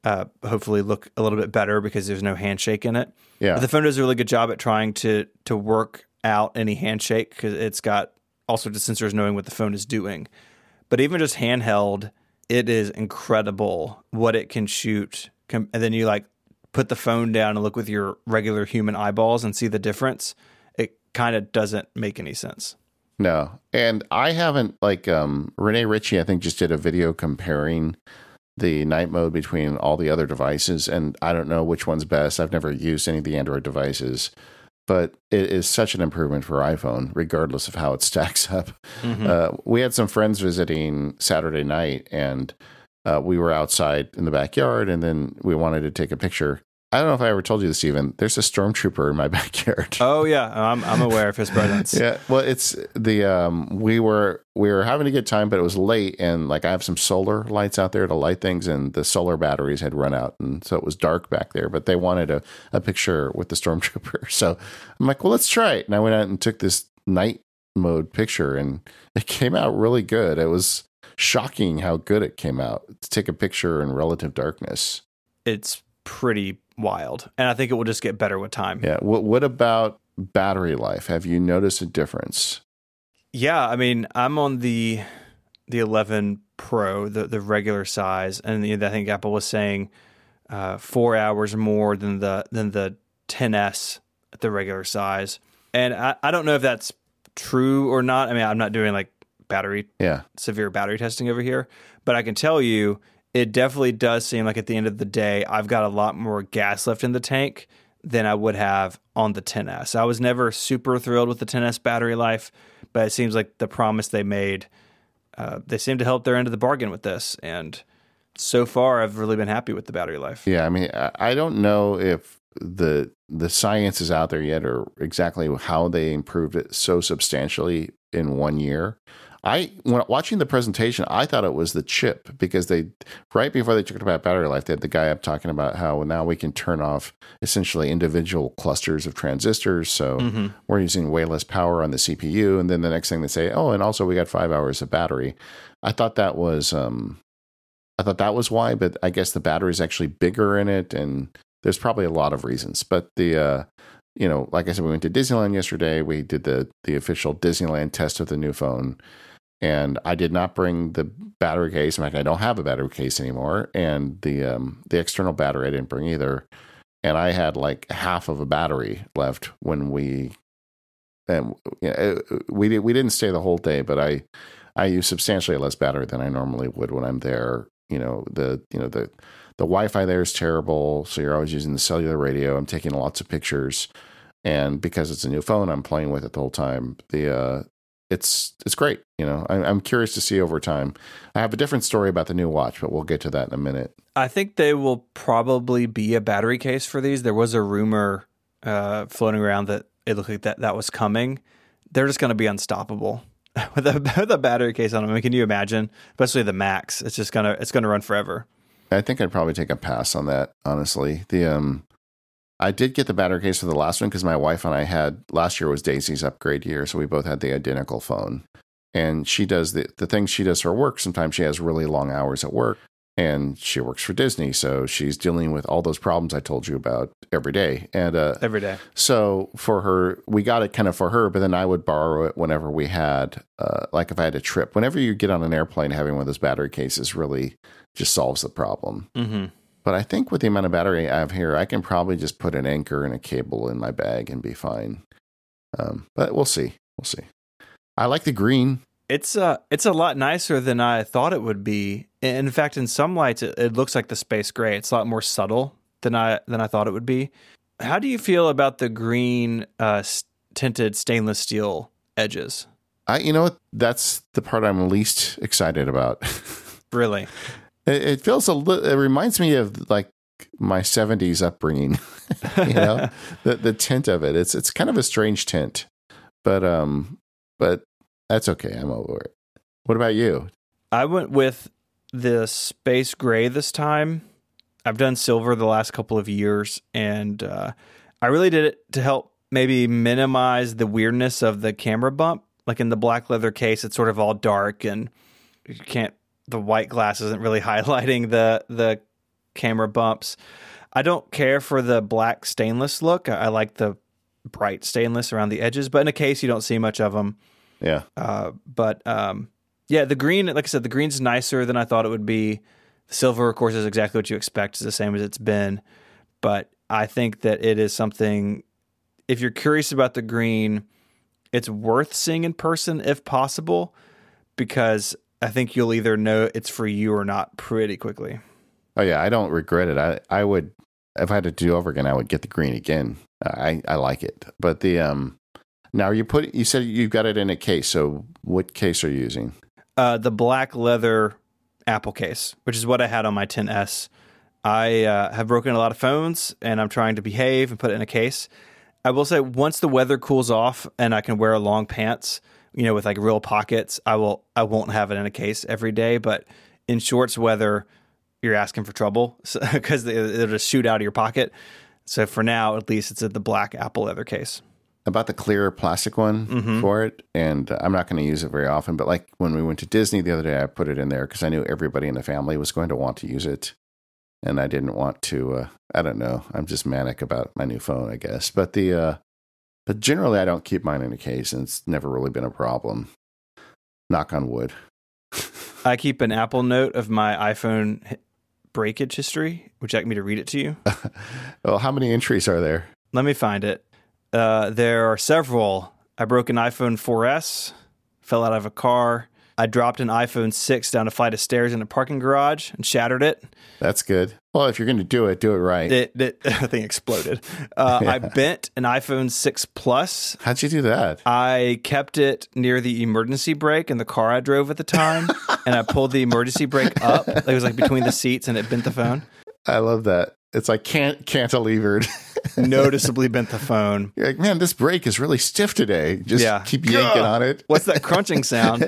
Uh, hopefully look a little bit better because there's no handshake in it. Yeah. But the phone does a really good job at trying to to work out any handshake because it's got all sorts of sensors knowing what the phone is doing. But even just handheld, it is incredible what it can shoot. And then you like put the phone down and look with your regular human eyeballs and see the difference. It kind of doesn't make any sense. No. And I haven't like um Rene Ritchie, I think, just did a video comparing the night mode between all the other devices. And I don't know which one's best. I've never used any of the Android devices. But it is such an improvement for iPhone, regardless of how it [laughs] stacks up. Uh, we had some friends visiting Saturday night, and uh, we were outside in the backyard, and then we wanted to take a picture. I don't know if I ever told you this, Stephen. There's a stormtrooper in my [laughs] backyard. Oh yeah, I'm I'm aware of his presence. Yeah, well, it's the um, we were we were having a good time, but it was late, and like I have some solar lights out there to light things, and the solar batteries had run out, and so it was dark back there. But they wanted a, a picture with the [laughs] stormtrooper, so I'm like, well, let's try it. And I went out and took this night mode picture, and it came out really good. It was shocking how good it came out to take a picture in relative darkness. It's pretty wild, and I think it will just get better with time. Yeah. What What about battery life? Have you noticed a difference? Yeah, I mean, I'm on the the 11 Pro, the the regular size, and the, I think Apple was saying uh, four hours more than the than the 10s at the regular size. And I, I don't know if that's true or not. I mean, I'm not doing like battery Yeah. severe battery testing over here, but I can tell you it definitely does seem like at the end of the day, I've got a lot more gas left in the tank than I would have on the 10S. I was never super thrilled with the 10S battery life, but it seems like the promise they made, uh, they seem to help their end of the bargain with this. And so far, I've really been happy with the battery life. Yeah, I mean, I don't know if the the science is out there yet, or exactly how they improved it so substantially in one year. I when watching the presentation, I thought it was the chip because they right before they talked about battery life, they had the guy up talking about how now we can turn off essentially individual clusters of transistors, so Mm-hmm. we're using way less power on the CPU. And then the next thing they say, oh, and also we got five hours of battery. I thought that was um, I thought that was why, but I guess the battery is actually bigger in it, and there's probably a lot of reasons. But the uh, you know, like I said, we went to Disneyland yesterday. We did the the official Disneyland test of the new phone, and I did not bring the battery case. In fact, I don't have a battery case anymore, and the um, the external battery I didn't bring either. And I had like half of a battery left when we, and you know, we did, we didn't stay the whole day, but I I use substantially less battery than I normally would when I'm there. You know the you know the the Wi-Fi there is terrible, so you're always using the cellular radio. I'm taking lots of pictures, and because it's a new phone, I'm playing with it the whole time. The uh, it's it's great. You know, I, I'm curious to see over time. I have a different story about the new watch, but we'll get to that in a minute. I think they will probably be a battery case for these. There was a rumor uh, floating around that it looked like that that was coming. They're just going to be unstoppable [laughs] with a, with a battery case on them. I mean, can you imagine? Especially the Max. It's just gonna it's gonna run forever. I think I'd probably take a pass on that. Honestly, the um, I did get the battery case for the last one because my wife and I had last year was Daisy's upgrade year, so we both had the identical phone. And she does the the things she does for work. Sometimes she has really long hours at work, and she works for Disney, so she's dealing with all those problems I told you about every day. And uh, Every day. so for her, we got it kind of for her, but then I would borrow it whenever we had, uh, like if I had a trip. Whenever you get on an airplane, having one of those battery cases really just solves the problem. hmm But I think with the amount of battery I have here, I can probably just put an Anker and a cable in my bag and be fine. Um, but we'll see. We'll see. I like the green. It's uh it's a lot nicer than I thought it would be. In fact, in some lights, it, it looks like the space gray. It's a lot more subtle than I than I thought it would be. How do you feel about the green uh, tinted stainless steel edges? I, you know what? That's the part I'm least excited about. [laughs] Really? It, it feels a little. It reminds me of like my '70s upbringing. [laughs] you know, [laughs] the the tint of it. It's it's kind of a strange tint, but um, but that's okay. I'm over it. What about you? I went with the space gray this time. I've done silver the last couple of years, and uh, I really did it to help maybe minimize the weirdness of the camera bump. Like in the black leather case, it's sort of all dark, and you can't. The white glass isn't really [laughs] highlighting the the camera bumps. I don't care for the black stainless look. I, I like the bright stainless around the edges, but in a case, you don't see much of them. Yeah, Uh, but um, yeah, the green, like I said, the green's nicer than I thought it would be. The silver, of course, is exactly what you expect. It's the same as it's been. But I think that it is something. If you're curious about the green, it's worth seeing in person if possible, because I think you'll either know it's for you or not pretty quickly. Oh yeah, I don't regret it. I I would if I had to do over again, I would get the green again. I I like it. But the um now you put you said you've got it in a case. So what case are you using? uh, the black leather Apple case, which is what I had on my 10s. I uh, have broken a lot of phones, and I'm trying to behave and put it in a case. I will say, once the weather cools off and I can wear long pants, you know, with like real pockets, I will. I won't have it in a case every day, but in shorts weather, you're asking for trouble [laughs] because they, they'll just shoot out of your pocket. So for now, at least, it's at the black Apple leather case. About the clear plastic one for it, and I'm not going to use it very often. But like when we went to Disney the other day, I put it in there because I knew everybody in the family was going to want to use it, and I didn't want to. Uh, I don't know. I'm just manic about my new phone, I guess. But the uh, but generally, I don't keep mine in a case, and it's never really been a problem. Knock on wood. [laughs] I keep an Apple note of my iPhone breakage history. Would you like me to read it to you? [laughs] Well, how many entries are there? Let me find it. Uh, there are several. I broke an iPhone 4S, fell out of a car, I dropped an iPhone 6 down a flight of stairs in a parking garage and shattered it. That's good. Well, if you're going to do it, do it right. It, it the [laughs] thing exploded. Uh, I bent an iPhone 6 Plus. How'd you do that? I kept it near the emergency brake in the car I drove at the time, [laughs] and I pulled the emergency brake up. It was like between the seats, and it bent the phone. I love that. It's like can't cantilevered. [laughs] Noticeably bent the phone. You're like, man, this brake is really stiff today. Just Yeah. keep yanking on it. What's that crunching sound?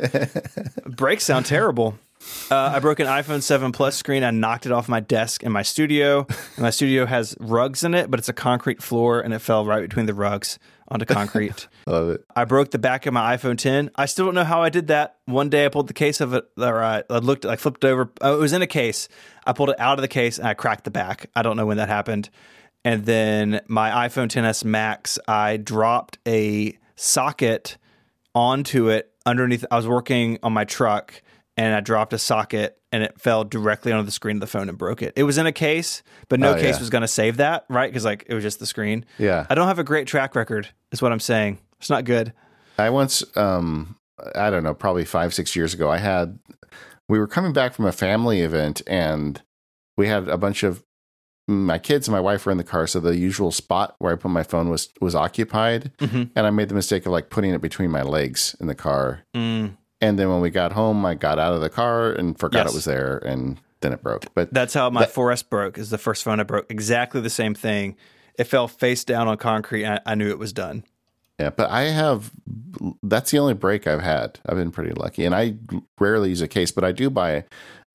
Brakes sound terrible. Uh, I broke an iPhone 7 Plus screen. I knocked it off my desk in my studio. And [laughs] my studio has rugs in it, but it's a concrete floor, and it fell right between the rugs onto concrete. [laughs] Love it. I broke the back of my iPhone 10. I still don't know how I did that. One day I pulled the case of it, or I, I looked, I flipped over. Oh, it was in a case. I pulled it out of the case and I cracked the back. I don't know when that happened. And then my iPhone 10s Max, I dropped a socket onto it underneath. I was working on my truck and I dropped a socket and it fell directly onto the screen of the phone and broke it. It was in a case, but no Oh, case yeah. was going to save that, right? Because like it was just the screen. Yeah. I don't have a great track record, is what I'm saying. It's not good. I once, um, I don't know, probably five, six years ago, I had, we were coming back from a family event and we had a bunch of my kids and my wife were in the car. So the usual spot where I put my phone was, was occupied. Mhm. And I made the mistake of like putting it between my legs in the car. Mm, And then when we got home, I got out of the car and forgot Yes. it was there. And then it broke. But that's how my 4S broke. Is the first phone I broke. Exactly the same thing. It fell face down on concrete. And I, I knew it was done. Yeah, but I have that's the only break I've had. I've been pretty lucky. And I rarely use a case, but I do buy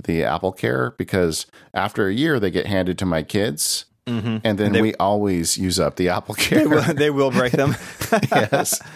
the Apple Care because after a year they get handed to my kids. Mm-hmm. And then They- we always use up the Apple They Care. will, they will break them. [laughs] yes. [laughs]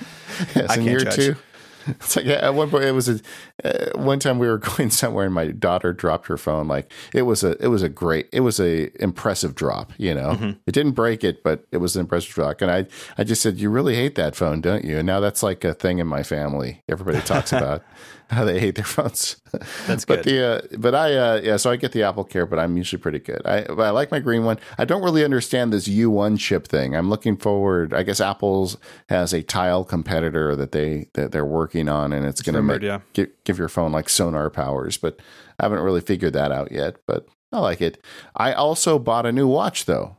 Yes, I in year judge. two. [laughs] It's like at one point it was a uh, one time we were [laughs] going somewhere and my daughter dropped her phone. Like it was a it was a great it was a impressive drop. You know, Mm-hmm. it didn't break it, but it was an impressive drop. And I I just said, you really hate that phone, don't you? And now that's like a thing in my family. Everybody talks [laughs] about how they hate their phones. [laughs] That's good. but the uh, but I uh, yeah, so I get the Apple Care, but I'm usually pretty good. I but I like my green one. I don't really understand this U1 chip thing. I'm looking forward. I guess Apple's has a tile competitor that they that they're working on, and it's going to make yeah. give, give your phone like sonar powers. But I haven't really figured that out yet. But I like it. I also bought a new watch though.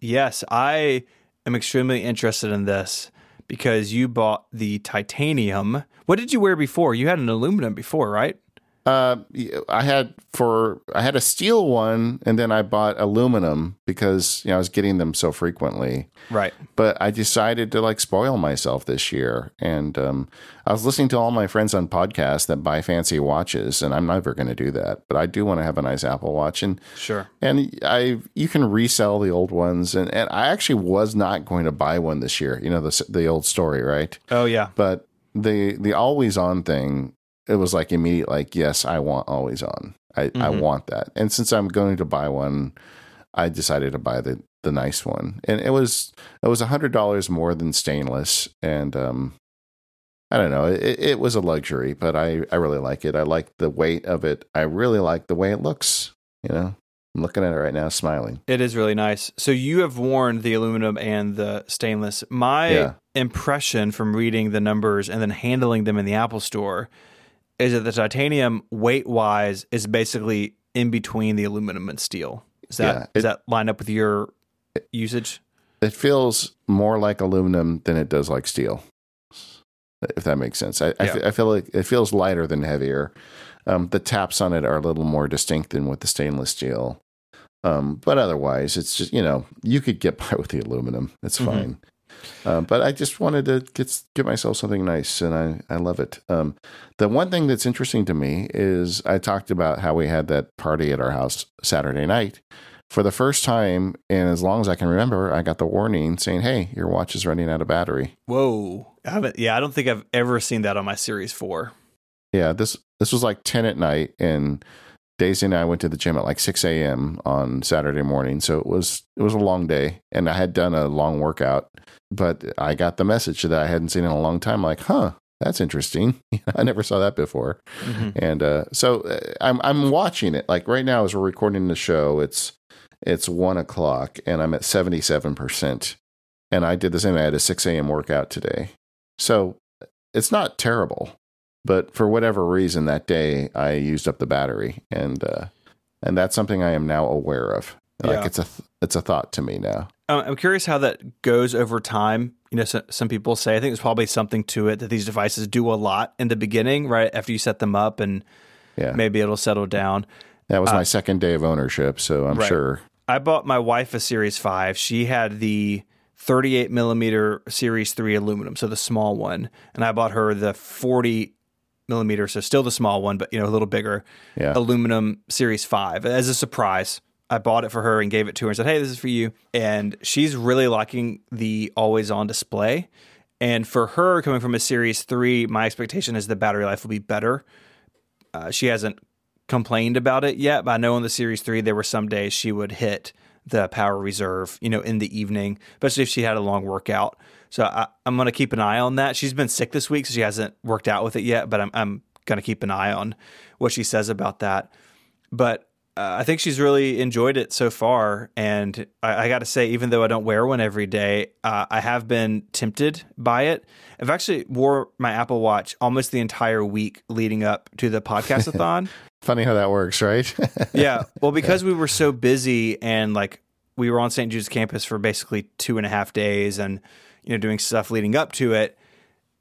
yes, I am extremely interested in this because you bought the titanium. What did you wear before? You had an aluminum before, right? Uh, I had for I had a steel one, and then I bought aluminum because you know I was getting them so frequently. Right. but I decided to like spoil myself this year. And um, I was listening to all my friends on podcasts that buy fancy watches, and I'm never going to do that. But I do want to have a nice Apple Watch, and Sure. and I you can resell the old ones. And, and I actually was not going to buy one this year. You know the the old story, right? Oh yeah. But the the always on thing, it was like immediate, like yes, I want always on. I, I Mhm. want that. And since I'm going to buy one, I decided to buy the the nice one, and it was it was a hundred dollars more than stainless, and um, I don't know, it, it was a luxury, but I I really like it. I like the weight of it. I really like the way it looks. You know, I'm looking at it right now, smiling. It is really nice. So you have worn the aluminum and the stainless. My Yeah. impression from reading the numbers and then handling them in the Apple store is that the titanium weight wise is basically in between the aluminum and steel. Is that Yeah, does that line up with your usage? It feels more like aluminum than it does like steel, if that makes sense. I, I, Yeah. fe- I feel like it feels lighter than heavier. Um, the taps on it are a little more distinct than with the stainless steel. Um, but otherwise, it's just, you know, you could get [laughs] by with the aluminum. It's Mhm. fine. Uh, but I just wanted to get get myself something nice, and I, I love it. Um, the one thing that's interesting to me is I talked about how we had that party at our house Saturday night. For the first time, and as long as I can remember, I got the warning saying, "Hey, your watch is running out of battery." Whoa. I haven't yeah, I don't think I've ever seen that on my series four. Yeah, this this was like ten at night, and Daisy and I went to the gym at like six a.m. on Saturday morning. So it was it was a long day, and I had done a long workout, but I got the message that I hadn't seen in a long time. Like, huh, that's interesting. [laughs] I never saw that before. Mhm. And uh, so uh, I'm I'm watching it. Like right now, as we're recording the show, it's it's one o'clock, and I'm at seventy seven percent. And I did the same. I had a six a.m. workout today, so it's not terrible. But for whatever reason that day I used up the battery, and uh, and that's something I am now aware of. Like Yeah. it's a th- it's a thought to me now. Um, I'm curious how that goes over time. You know, so, some people say I think there's probably something to it that these devices do a lot in the beginning, right after you set them up, and Yeah, maybe it'll settle down. that was my second day of ownership, so I'm Right. sure. I bought my wife a Series 5. She had the 38 millimeter Series 3 aluminum, so the small one. And I bought her the 40 millimeter, so still the small one, but you know, a little bigger Yeah. aluminum Series 5 as a surprise. I bought it for her and gave it to her and said, Hey, this is for you. And she's really liking the always on display. And for her, coming from a Series 3, my expectation is the battery life will be better. Uh, she hasn't complained about it yet, but I know in the Series 3, there were some days she would hit the power reserve, you know, in the evening, especially if she had a long workout. So I, I'm going to keep an eye on that. She's been sick this week, so she hasn't worked out with it yet, but I'm, I'm going to keep an eye on what she says about that. But uh, I think she's really enjoyed it so far. And I, I got to say, even though I don't wear one every day, uh, I have been tempted by it. I've actually wore my Apple Watch almost the entire week leading up to the podcastathon. [laughs] Funny how that works, right? [laughs] yeah. Well, because we were so busy and like we were on St. Jude's campus for basically two and a half days and, you know, doing stuff leading up to it,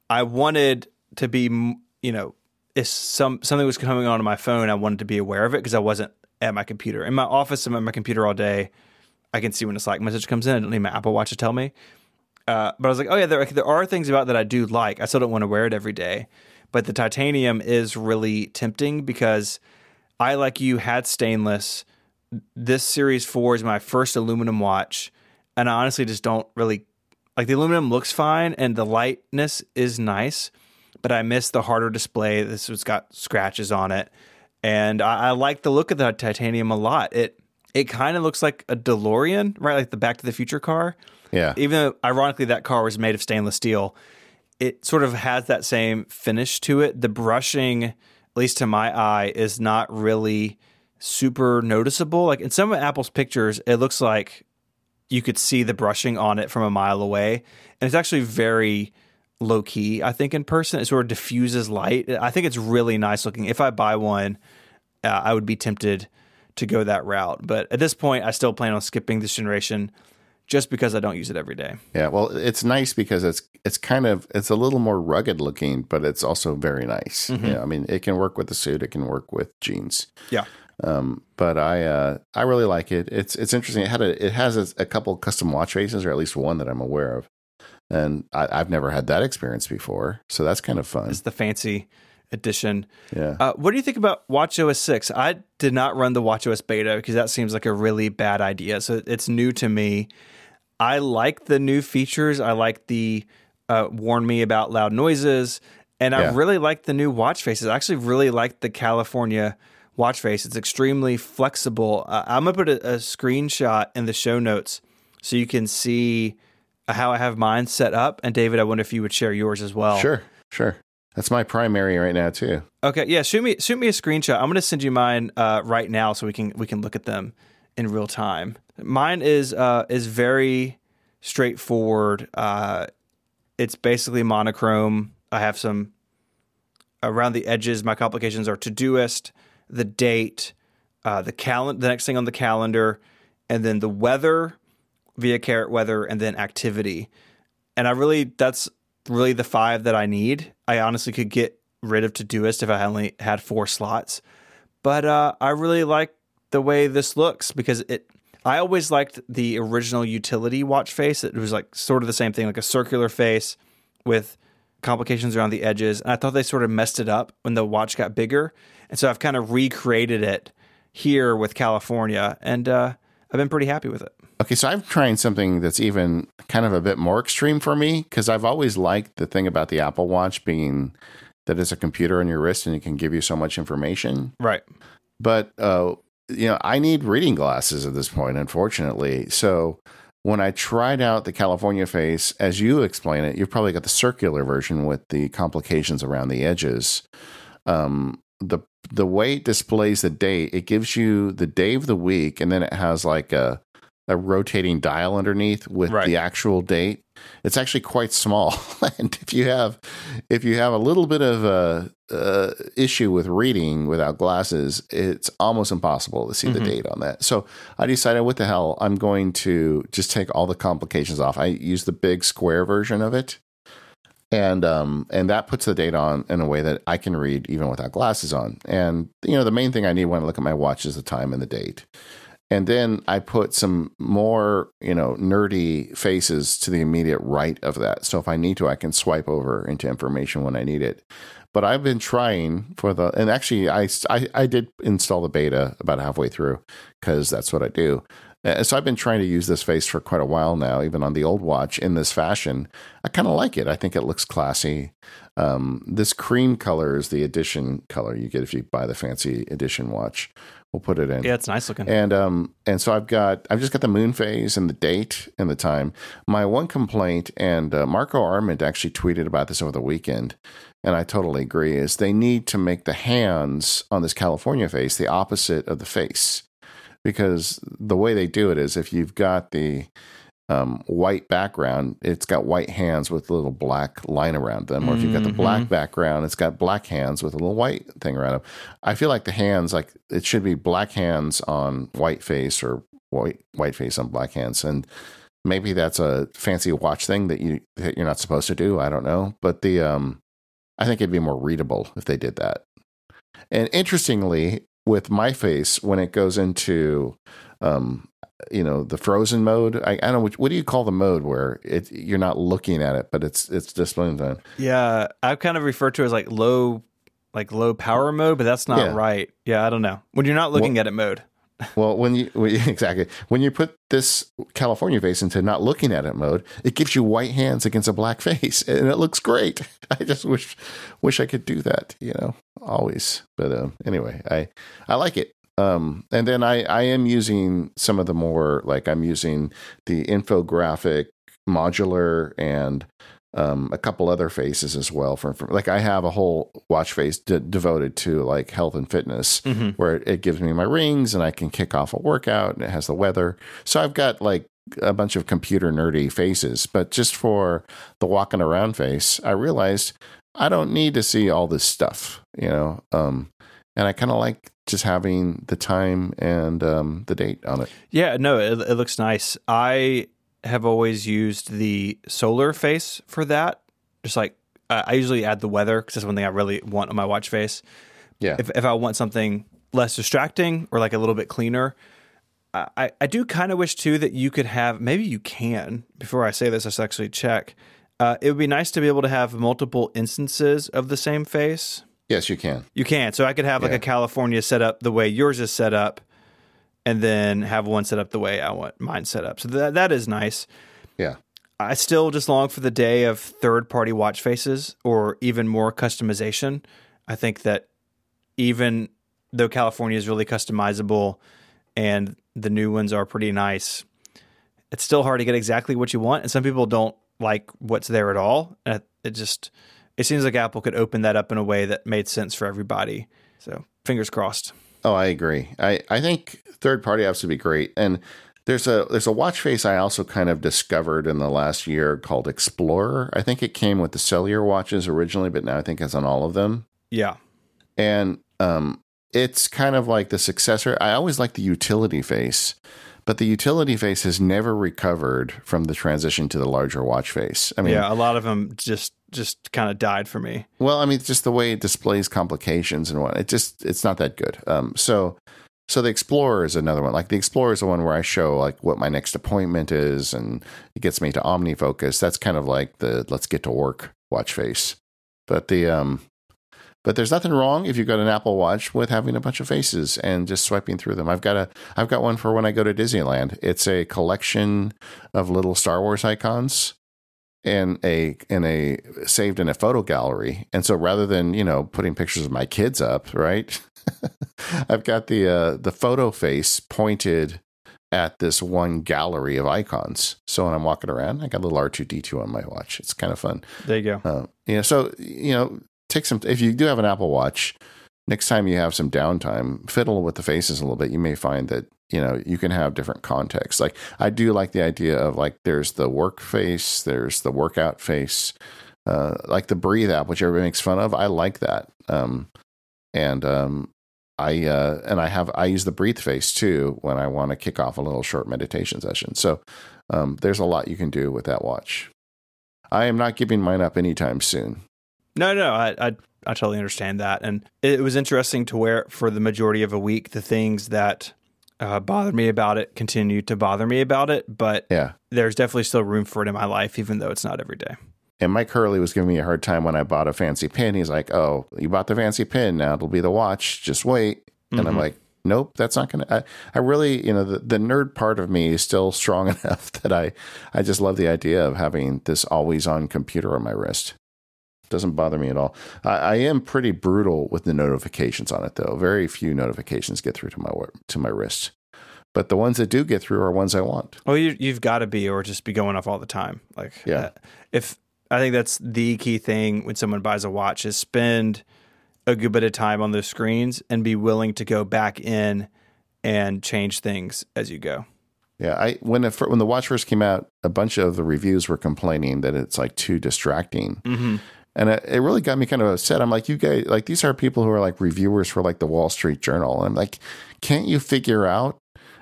I wanted to be, you know, if some something was coming on my phone, I wanted to be aware of it because I wasn't at my computer. In my office, I'm at my computer all day. I can see when a Slack message comes in. I don't need my Apple Watch to tell me. Uh, but I was like, oh yeah, there, there are things about that I do like. I still don't want to wear it every day, but the titanium is really tempting because I, like you, had stainless. This Series Four is my first aluminum watch, and I honestly just don't really like the aluminum. Looks fine, and the lightness is nice, but I miss the harder display. This has got scratches on it, and I, I like the look of the titanium a lot. It it kind of looks like a DeLorean, right? Like the Back to the Future car yeah. even though ironically that car was made of stainless steel, it sort of has that same finish to it. The brushing, at least to my eye, is not really super noticeable. Like in some of Apple's pictures, it looks like you could see the brushing on it from a mile away. And it's actually very low key, I think, in person. It sort of diffuses light. I think it's really nice looking. If I buy one, uh, I would be tempted to go that route. But at this point, I still plan on skipping this generation just because I don't use it every day. Yeah, well, it's nice because it's it's kind of it's a little more rugged looking, but it's also very nice. Yeah, I mean, it can work with the suit, it can work with jeans. Yeah. Um, but I uh, I really like it. It's it's interesting. It had a it has a, a couple custom watch faces, or at least one that I'm aware of, and I, I've never had that experience before. So that's kind of fun. It's the fancy edition. Yeah. Uh, what do you think about WatchOS 6? I did not run the WatchOS beta because that seems like a really bad idea. So it's new to me. I like the new features. I like the uh, warn me about loud noises. And I Yeah. really like the new watch faces. I actually really like the California watch face. It's extremely flexible. Uh, I'm going to put a, a screenshot in the show notes so you can see how I have mine set up. And David, I wonder if you would share yours as well. Sure, sure. That's my primary right now too. Okay, yeah, shoot me shoot me a screenshot. I'm going to send you mine uh, right now so we can we can look at them in real time. Mine is uh, is very straightforward. Uh, it's basically monochrome. I have some around the edges. My complications are Todoist, the date, uh, the calendar, the next thing on the calendar, and then the weather via Carrot Weather, and then activity. And I really that's really the five that I need. I honestly could get rid of Todoist if I only had four slots, but uh, I really like the way this looks because it. I always liked the original utility watch face. It was like sort of the same thing, like a circular face with complications around the edges. And I thought they sort of messed it up when the watch got bigger, and so I've kind of recreated it here with California, and uh, I've been pretty happy with it. Okay, so I'm trying something that's even kind of a bit more extreme for me because I've always liked the thing about the Apple Watch being that it's a computer on your wrist and it can give you so much information. Right. But uh, you know, I need reading glasses at this point, unfortunately. So when I tried out the California face, as you explain it, you've probably got the circular version with the complications around the edges. Um, the the way it displays the date, it gives you the day of the week, and then it has like a a rotating dial underneath with Right. the actual date. It's actually quite small, [laughs] and if you have if you have a little bit of a, a issue with reading without glasses, it's almost impossible to see Mm-hmm. the date on that. So I decided, what the hell, I'm going to just take all the complications off. I use the big square version of it, and um and that puts the date on in a way that I can read even without glasses on. And you know, the main thing I need when I look at my watch is the time and the date. And then I put some more, you know, nerdy faces to the immediate right of that. So if I need to, I can swipe over into information when I need it. But I've been trying for the, and actually, I, I, I did install the beta about halfway through because that's what I do. Uh, So I've been trying to use this face for quite a while now, even on the old watch in this fashion. I kind of like it. I think it looks classy. Um, this cream color is the edition color you get if you buy the fancy edition watch. We'll put it in. Yeah, it's nice looking. And um and so I've got I've just got the moon phase and the date and the time. My one complaint and uh, Marco Arment actually tweeted about this over the weekend, and I totally agree. Is they need to make the hands on this California face the opposite of the face, because the way they do it is if you've got the um, white background, it's got white hands with a little black line around them. Or if you've got the black background, it's got black hands with a little white thing around them. I feel like the hands, like it should be black hands on white face or white white face on black hands. And maybe that's a fancy watch thing that you that you're not supposed to do. I don't know, but the um, I think it'd be more readable if they did that. And interestingly, with my face, when it goes into um, you know the frozen mode. I, I don't know what, what do you call the mode where it you're not looking at it, but it's it's displaying time. yeah, I've kind of referred to it as like low, like low power mode, but that's not Yeah. right. Yeah, I don't know. When you're not looking at it mode. Well, when you [laughs] exactly when you put this California face into not looking at it mode, it gives you white hands against a black [laughs] face, and it looks great. [laughs] I just wish wish I could do that, you know, always. But um, anyway, I I like it. Um, and then I I am using some of the more like I'm using the infographic modular and um, a couple other faces as well. For, for like I have a whole watch face de- devoted to like health and fitness, Mhm. where it, it gives me my rings and I can kick off a workout and it has the weather. So I've got like a bunch of computer nerdy faces, but just for the walking around face, I realized I don't need to see all this stuff, you know. Um, and I kind of like just having the time and um, the date on it. Yeah, no, it, it looks nice. I have always used the solar face for that. Just like I I usually add the weather because that's one thing I really want on my watch face. Yeah. If if I want something less distracting or like a little bit cleaner, I I- I do kind of wish too that you could have. Maybe you can. Before I say this, let's actually check. Uh, it would be nice to be able to have multiple instances of the same face. yes, you can. You can. So I could have like Yeah. a California set up the way yours is set up, and then have one set up the way I want mine set up. So that that is nice. Yeah. I still just long for the day of third party watch faces or even more customization. I think that even though California is really customizable and the new ones are pretty nice, it's still hard to get exactly what you want. And some people don't like what's there at all. And it- it just, it seems like Apple could open that up in a way that made sense for everybody. So fingers crossed. Oh, I agree. I, I think third party apps would be great. And there's a there's a watch face I also kind of discovered in the last year called Explorer. I think it came with the cellular watches originally, but now I think it's on all of them. Yeah. And um, it's kind of like the successor. I always like the utility face, but the utility face has never recovered from the transition to the larger watch face. I mean, yeah. A lot of them just, just kind of died for me. well, I mean, just the way it displays complications and what it just it's not that good. Um, so so the Explorer is another one. Like the Explorer is the one where I show like what my next appointment is, and it gets me to OmniFocus. That's kind of like the let's get to work watch face. But the um, but there's nothing wrong if you've got an Apple Watch with having a bunch of faces and just swiping through them. I've got a I've got one for when I go to Disneyland. It's a collection of little Star Wars icons in a in a saved in a photo gallery. And so rather than, you know, putting pictures of my kids up, right? [laughs] I've got the uh the photo face pointed at this one gallery of icons. So when I'm walking around, I got a little R2D2 on my watch. It's kind of fun. There you go. Uh, you know, so you know, take some. If you do have an Apple Watch, next time you have some downtime, fiddle with the faces a little bit. You may find that you know you can have different contexts. Like I do like the idea of like there's the work face, there's the workout face, uh, like the Breathe app, which everybody makes fun of. I like that. Um, and um, I uh, and I have I use the Breathe face too when I want to kick off a little short meditation session. So um, there's a lot you can do with that watch. I am not giving mine up anytime soon. No, no, I, I, I totally understand that, and it was interesting to wear for the majority of a week. The things that uh, bothered me about it continue to bother me about it, but Yeah. there's definitely still room for it in my life, even though it's not every day. And Mike Hurley was giving me a hard time when I bought a fancy pin. He's like, "Oh, you bought the fancy pin. Now it'll be the watch. Just wait." And I'm Mhm. like, "Nope, that's not gonna." I, I really, you know, the, the nerd part of me is still [laughs] strong [laughs] enough that I, I just love the idea of having this always on computer on my wrist. Doesn't bother me at all. I, I am pretty brutal with the notifications on it, though. Very few notifications get through to my to my wrist, but the ones that do get through are ones I want. Well, you, you've got to be, or just be going off all the time. Like, Yeah. uh, if I think that's the key thing when someone buys a watch is spend a good bit of time on those screens and be willing to go back in and change things as you go. Yeah, I when it, when the watch first came out, a bunch of the reviews were complaining that it's like too distracting, Mm-hmm. And it, it really got me kind of upset. I'm like, you guys, like these are people who are like reviewers for like the Wall Street Journal. And I'm like, can't you figure out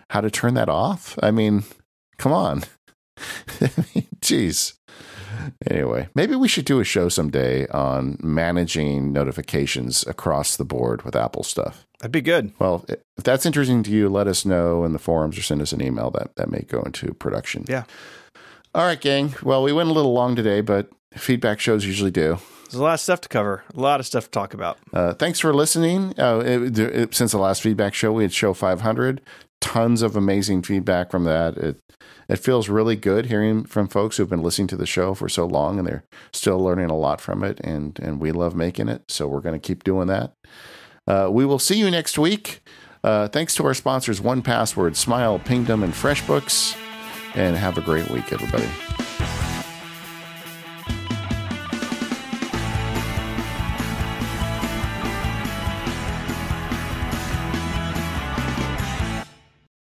how to turn that off? I mean, come on, [laughs] jeez. Anyway, maybe we should do a show someday on managing notifications across the board with Apple stuff. That'd be good. Well, if that's interesting to you, let us know in the forums or send us an email that, that may go into production. Yeah. All right, gang. Well, we went a little long today, but feedback shows usually do. There's a lot of stuff to cover, a lot of stuff to talk about. Uh, thanks for listening. Uh, it, it, since the last feedback show, we had show 500. Tons of amazing feedback from that. It it feels really good hearing from folks who've been listening to the show for so long and they're still learning a lot from it. And and we love making it, so we're going to keep doing that. Uh, we will see you next week. Uh, thanks to our sponsors, 1Password, Smile, Pingdom, and FreshBooks. And have a great week, everybody.